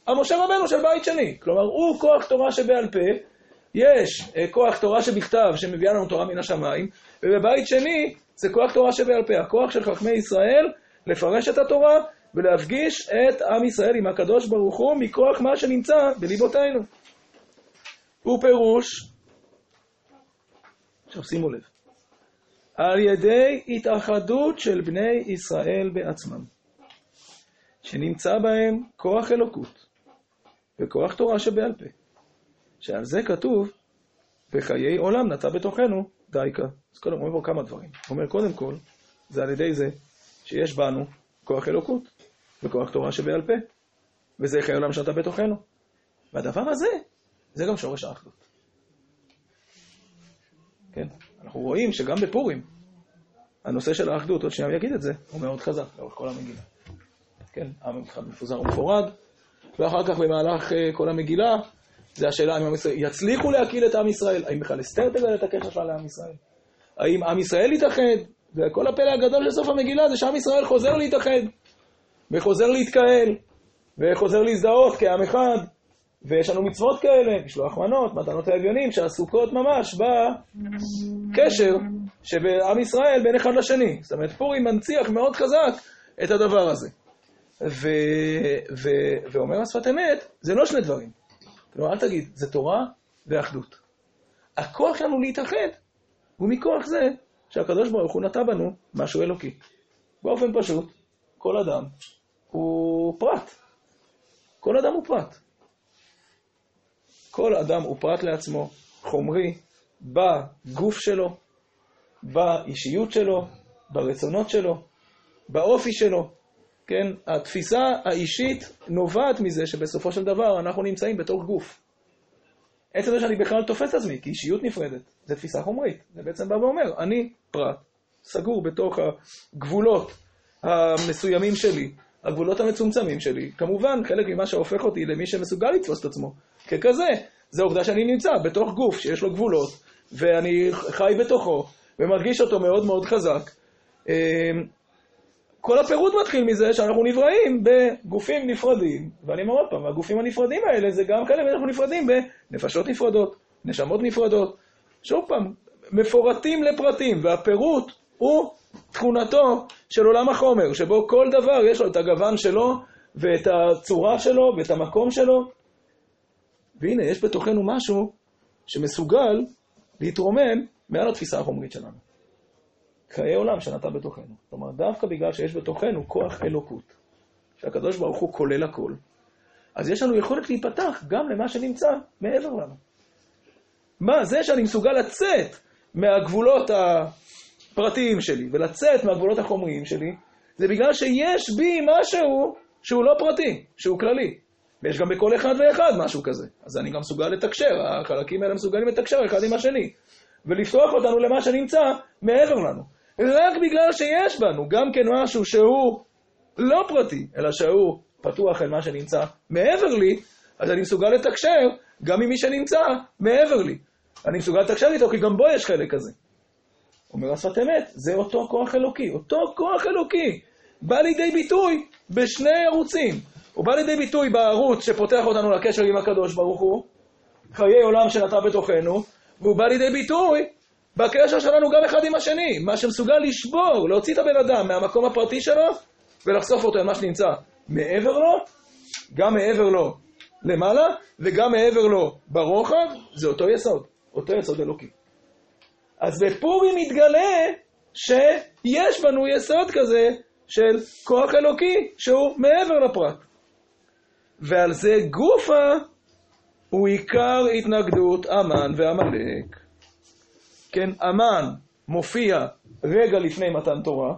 המשה רבנו של בית שני. כלומר, הוא כוח תורה שבעל פה, יש uh, כוח תורה שבכתב שמביאה לנו תורה מן השמיים, ובבית שני זה כוח תורה שבעל פה, הכוח של חכמי ישראל לפרש את התורה ולהפגיש את עם ישראל עם הקדוש ברוך הוא מכוח מה שנמצא בליבותינו. הוא פירוש, עכשיו שימו לב, על ידי התאחדות של בני ישראל בעצמם, שנמצא בהם כוח אלוקות וכוח תורה שבעל פה, שעל זה כתוב, בחיי עולם נטע בתוכנו דייקה. אז קודם הוא אומר פה כמה דברים. הוא אומר, קודם כל, זה על ידי זה שיש בנו כוח אלוקות וכוח תורה שבעל פה, וזה חיי עולם שנטע בתוכנו. והדבר הזה, זה גם שורש האחדות. כן? אנחנו רואים שגם בפורים, הנושא של האחדות, עוד שנייה הוא יגיד את זה, הוא מאוד חזק לאורך כל המגילה. כן, עם אחד מפוזר ומפורד, ואחר כך במהלך uh, כל המגילה, זה השאלה אם עם ישראל יצליחו להקיל את עם ישראל, האם בכלל אסתר תגלה את הקשר שלה לעם ישראל, האם עם ישראל יתאחד, וכל הפלא הגדול של סוף המגילה זה שעם ישראל חוזר להתאחד, וחוזר להתקהל, וחוזר להזדהות כעם אחד, ויש לנו מצוות כאלה, משלוח מנות, מתנות האביונים, שעסוקות ממש בקשר שבעם ישראל בין אחד לשני. זאת אומרת, פורים מנציח מאוד חזק את הדבר הזה. ו, ו, ואומר השפת אמת, זה לא שני דברים. כלומר, אל תגיד, זה תורה ואחדות. הכוח שלנו להתאחד הוא מכוח זה שהקדוש ברוך הוא נטע בנו משהו אלוקי. באופן פשוט, כל אדם הוא פרט. כל אדם הוא פרט. כל אדם הוא פרט לעצמו, חומרי, בגוף שלו, באישיות שלו, ברצונות שלו, באופי שלו. כן, התפיסה האישית נובעת מזה שבסופו של דבר אנחנו נמצאים בתוך גוף. עצם זה שאני בכלל תופס את עצמי כאישיות נפרדת, זה תפיסה חומרית. זה בעצם בא ואומר, אני פרט, סגור בתוך הגבולות המסוימים שלי, הגבולות המצומצמים שלי. כמובן, חלק ממה שהופך אותי למי שמסוגל לתפוס את עצמו ככזה, זה העובדה שאני נמצא בתוך גוף שיש לו גבולות, ואני חי בתוכו, ומרגיש אותו מאוד מאוד חזק. כל הפירוט מתחיל מזה שאנחנו נבראים בגופים נפרדים, ואני אומר עוד פעם, הגופים הנפרדים האלה זה גם כאלה ואנחנו נפרדים בנפשות נפרדות, נשמות נפרדות. שוב פעם, מפורטים לפרטים, והפירוט הוא תכונתו של עולם החומר, שבו כל דבר יש לו את הגוון שלו, ואת הצורה שלו, ואת המקום שלו. והנה, יש בתוכנו משהו שמסוגל להתרומם מעל התפיסה החומרית שלנו. חיי עולם שנטע בתוכנו. כלומר, דווקא בגלל שיש בתוכנו כוח אלוקות, שהקדוש ברוך הוא כולל הכל, אז יש לנו יכולת להיפתח גם למה שנמצא מעבר לנו. מה, זה שאני מסוגל לצאת מהגבולות הפרטיים שלי ולצאת מהגבולות החומריים שלי, זה בגלל שיש בי משהו שהוא לא פרטי, שהוא כללי. ויש גם בכל אחד ואחד משהו כזה. אז אני גם מסוגל לתקשר, החלקים האלה מסוגלים לתקשר אחד עם השני, ולפתוח אותנו למה שנמצא מעבר לנו. רק בגלל שיש בנו גם כן משהו שהוא לא פרטי, אלא שהוא פתוח אל מה שנמצא מעבר לי, אז אני מסוגל לתקשר גם עם מי שנמצא מעבר לי. אני מסוגל לתקשר איתו כי גם בו יש חלק כזה. אומר השפת אמת, זה אותו כוח אלוקי. אותו כוח אלוקי בא לידי ביטוי בשני ערוצים. הוא בא לידי ביטוי בערוץ שפותח אותנו לקשר עם הקדוש ברוך הוא, חיי עולם שנטע בתוכנו, והוא בא לידי ביטוי בקשר שלנו גם אחד עם השני, מה שמסוגל לשבור, להוציא את הבן אדם מהמקום הפרטי שלו ולחשוף אותו למה שנמצא מעבר לו, גם מעבר לו למעלה וגם מעבר לו ברוחב, זה אותו יסוד, אותו יסוד אלוקי. אז בפורים מתגלה שיש בנו יסוד כזה של כוח אלוקי שהוא מעבר לפרט. ועל זה גופה הוא עיקר התנגדות אמן ועמלק. כן, המן מופיע רגע לפני מתן תורה,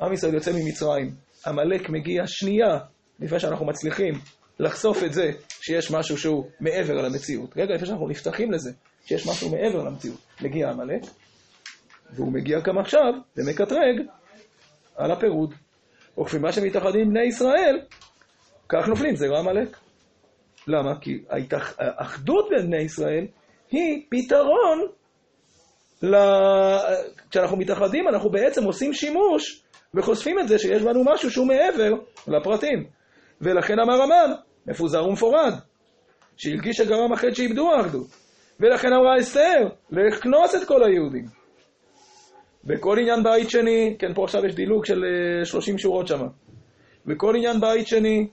עם ישראל יוצא ממצרים, עמלק מגיע שנייה לפני שאנחנו מצליחים לחשוף את זה שיש משהו שהוא מעבר למציאות. רגע לפני שאנחנו נפתחים לזה, שיש משהו מעבר למציאות, מגיע עמלק, והוא מגיע גם עכשיו ומקטרג על הפירוד. וכפי מה שמתאחדים בני ישראל, כך נופלים, זה לא עמלק. למה? כי האחדות בין בני ישראל היא פתרון, ל... כשאנחנו מתאחדים אנחנו בעצם עושים שימוש וחושפים את זה שיש בנו משהו שהוא מעבר לפרטים. ולכן אמר המן, מפוזר ומפורד, שהלגיש הגרם אחרי שאיבדו האחדות. ולכן אמרה אסתר, לכנוס את כל היהודים. בכל עניין בית שני, כן, פה עכשיו יש דילוג של 30 אה, שורות שם. בכל עניין בית שני,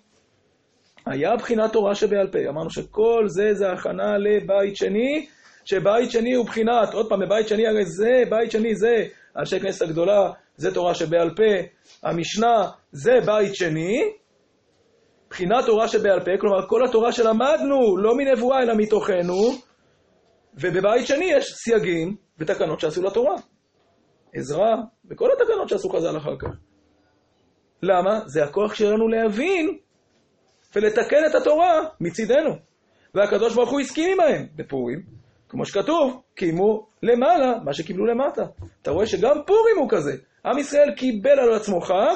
היה בחינת תורה שבעל פה. אמרנו שכל זה זה הכנה לבית שני, שבית שני הוא בחינת, עוד פעם, בבית שני הרי זה, בית שני זה אנשי כנסת הגדולה, זה תורה שבעל פה, המשנה זה בית שני, בחינת תורה שבעל פה, כלומר כל התורה שלמדנו, לא מנבואה אלא מתוכנו, ובבית שני יש סייגים ותקנות שעשו לתורה. עזרה, וכל התקנות שעשו חז"ל אחר כך. למה? זה הכוח שלנו להבין ולתקן את התורה מצידנו. והקדוש ברוך הוא הסכים עמהם בפורים, כמו שכתוב, קיימו למעלה מה שקיבלו למטה. אתה רואה שגם פורים הוא כזה. עם ישראל קיבל על עצמו חג,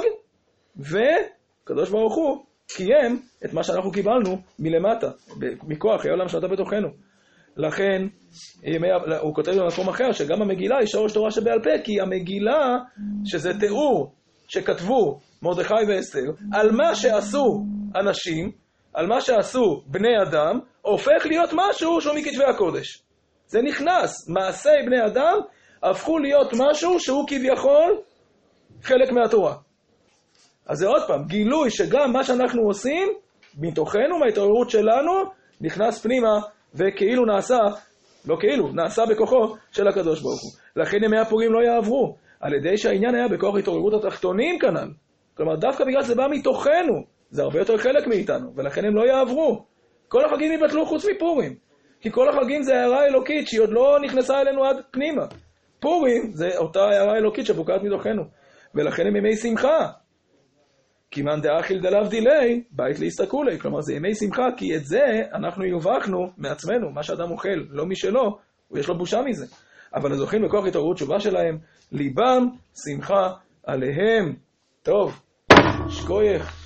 וקדוש ברוך הוא קיים את מה שאנחנו קיבלנו מלמטה, מכוח חיי עולם שאתה בתוכנו. לכן, הוא כותב במקום אחר שגם המגילה היא שורש תורה שבעל פה, כי המגילה, שזה תיאור שכתבו מרדכי ואסתר, על מה שעשו אנשים, על מה שעשו בני אדם, הופך להיות משהו שהוא מכתבי הקודש. זה נכנס, מעשי בני אדם הפכו להיות משהו שהוא כביכול חלק מהתורה. אז זה עוד פעם, גילוי שגם מה שאנחנו עושים, מתוכנו, מההתעוררות שלנו, נכנס פנימה וכאילו נעשה, לא כאילו, נעשה בכוחו של הקדוש ברוך הוא. לכן ימי הפורים לא יעברו. על ידי שהעניין היה בכוח התעוררות התחתונים כנ"ל. כלומר, דווקא בגלל שזה בא מתוכנו, זה הרבה יותר חלק מאיתנו, ולכן הם לא יעברו. כל החגים יבטלו חוץ מפורים. כי כל החגים זה הערה אלוקית שהיא עוד לא נכנסה אלינו עד פנימה. פורים זה אותה הערה אלוקית שבוקעת מתוכנו. ולכן הם ימי שמחה. כי מאן דאכיל דלאו דילי, בית להסתכולי. כלומר, זה ימי שמחה, כי את זה אנחנו יובכנו מעצמנו. מה שאדם אוכל, לא משלו, יש לו בושה מזה. אבל הזוכים בכוח התעוררות תשובה שלהם, ליבם שמחה עליהם. טוב, שקוייך.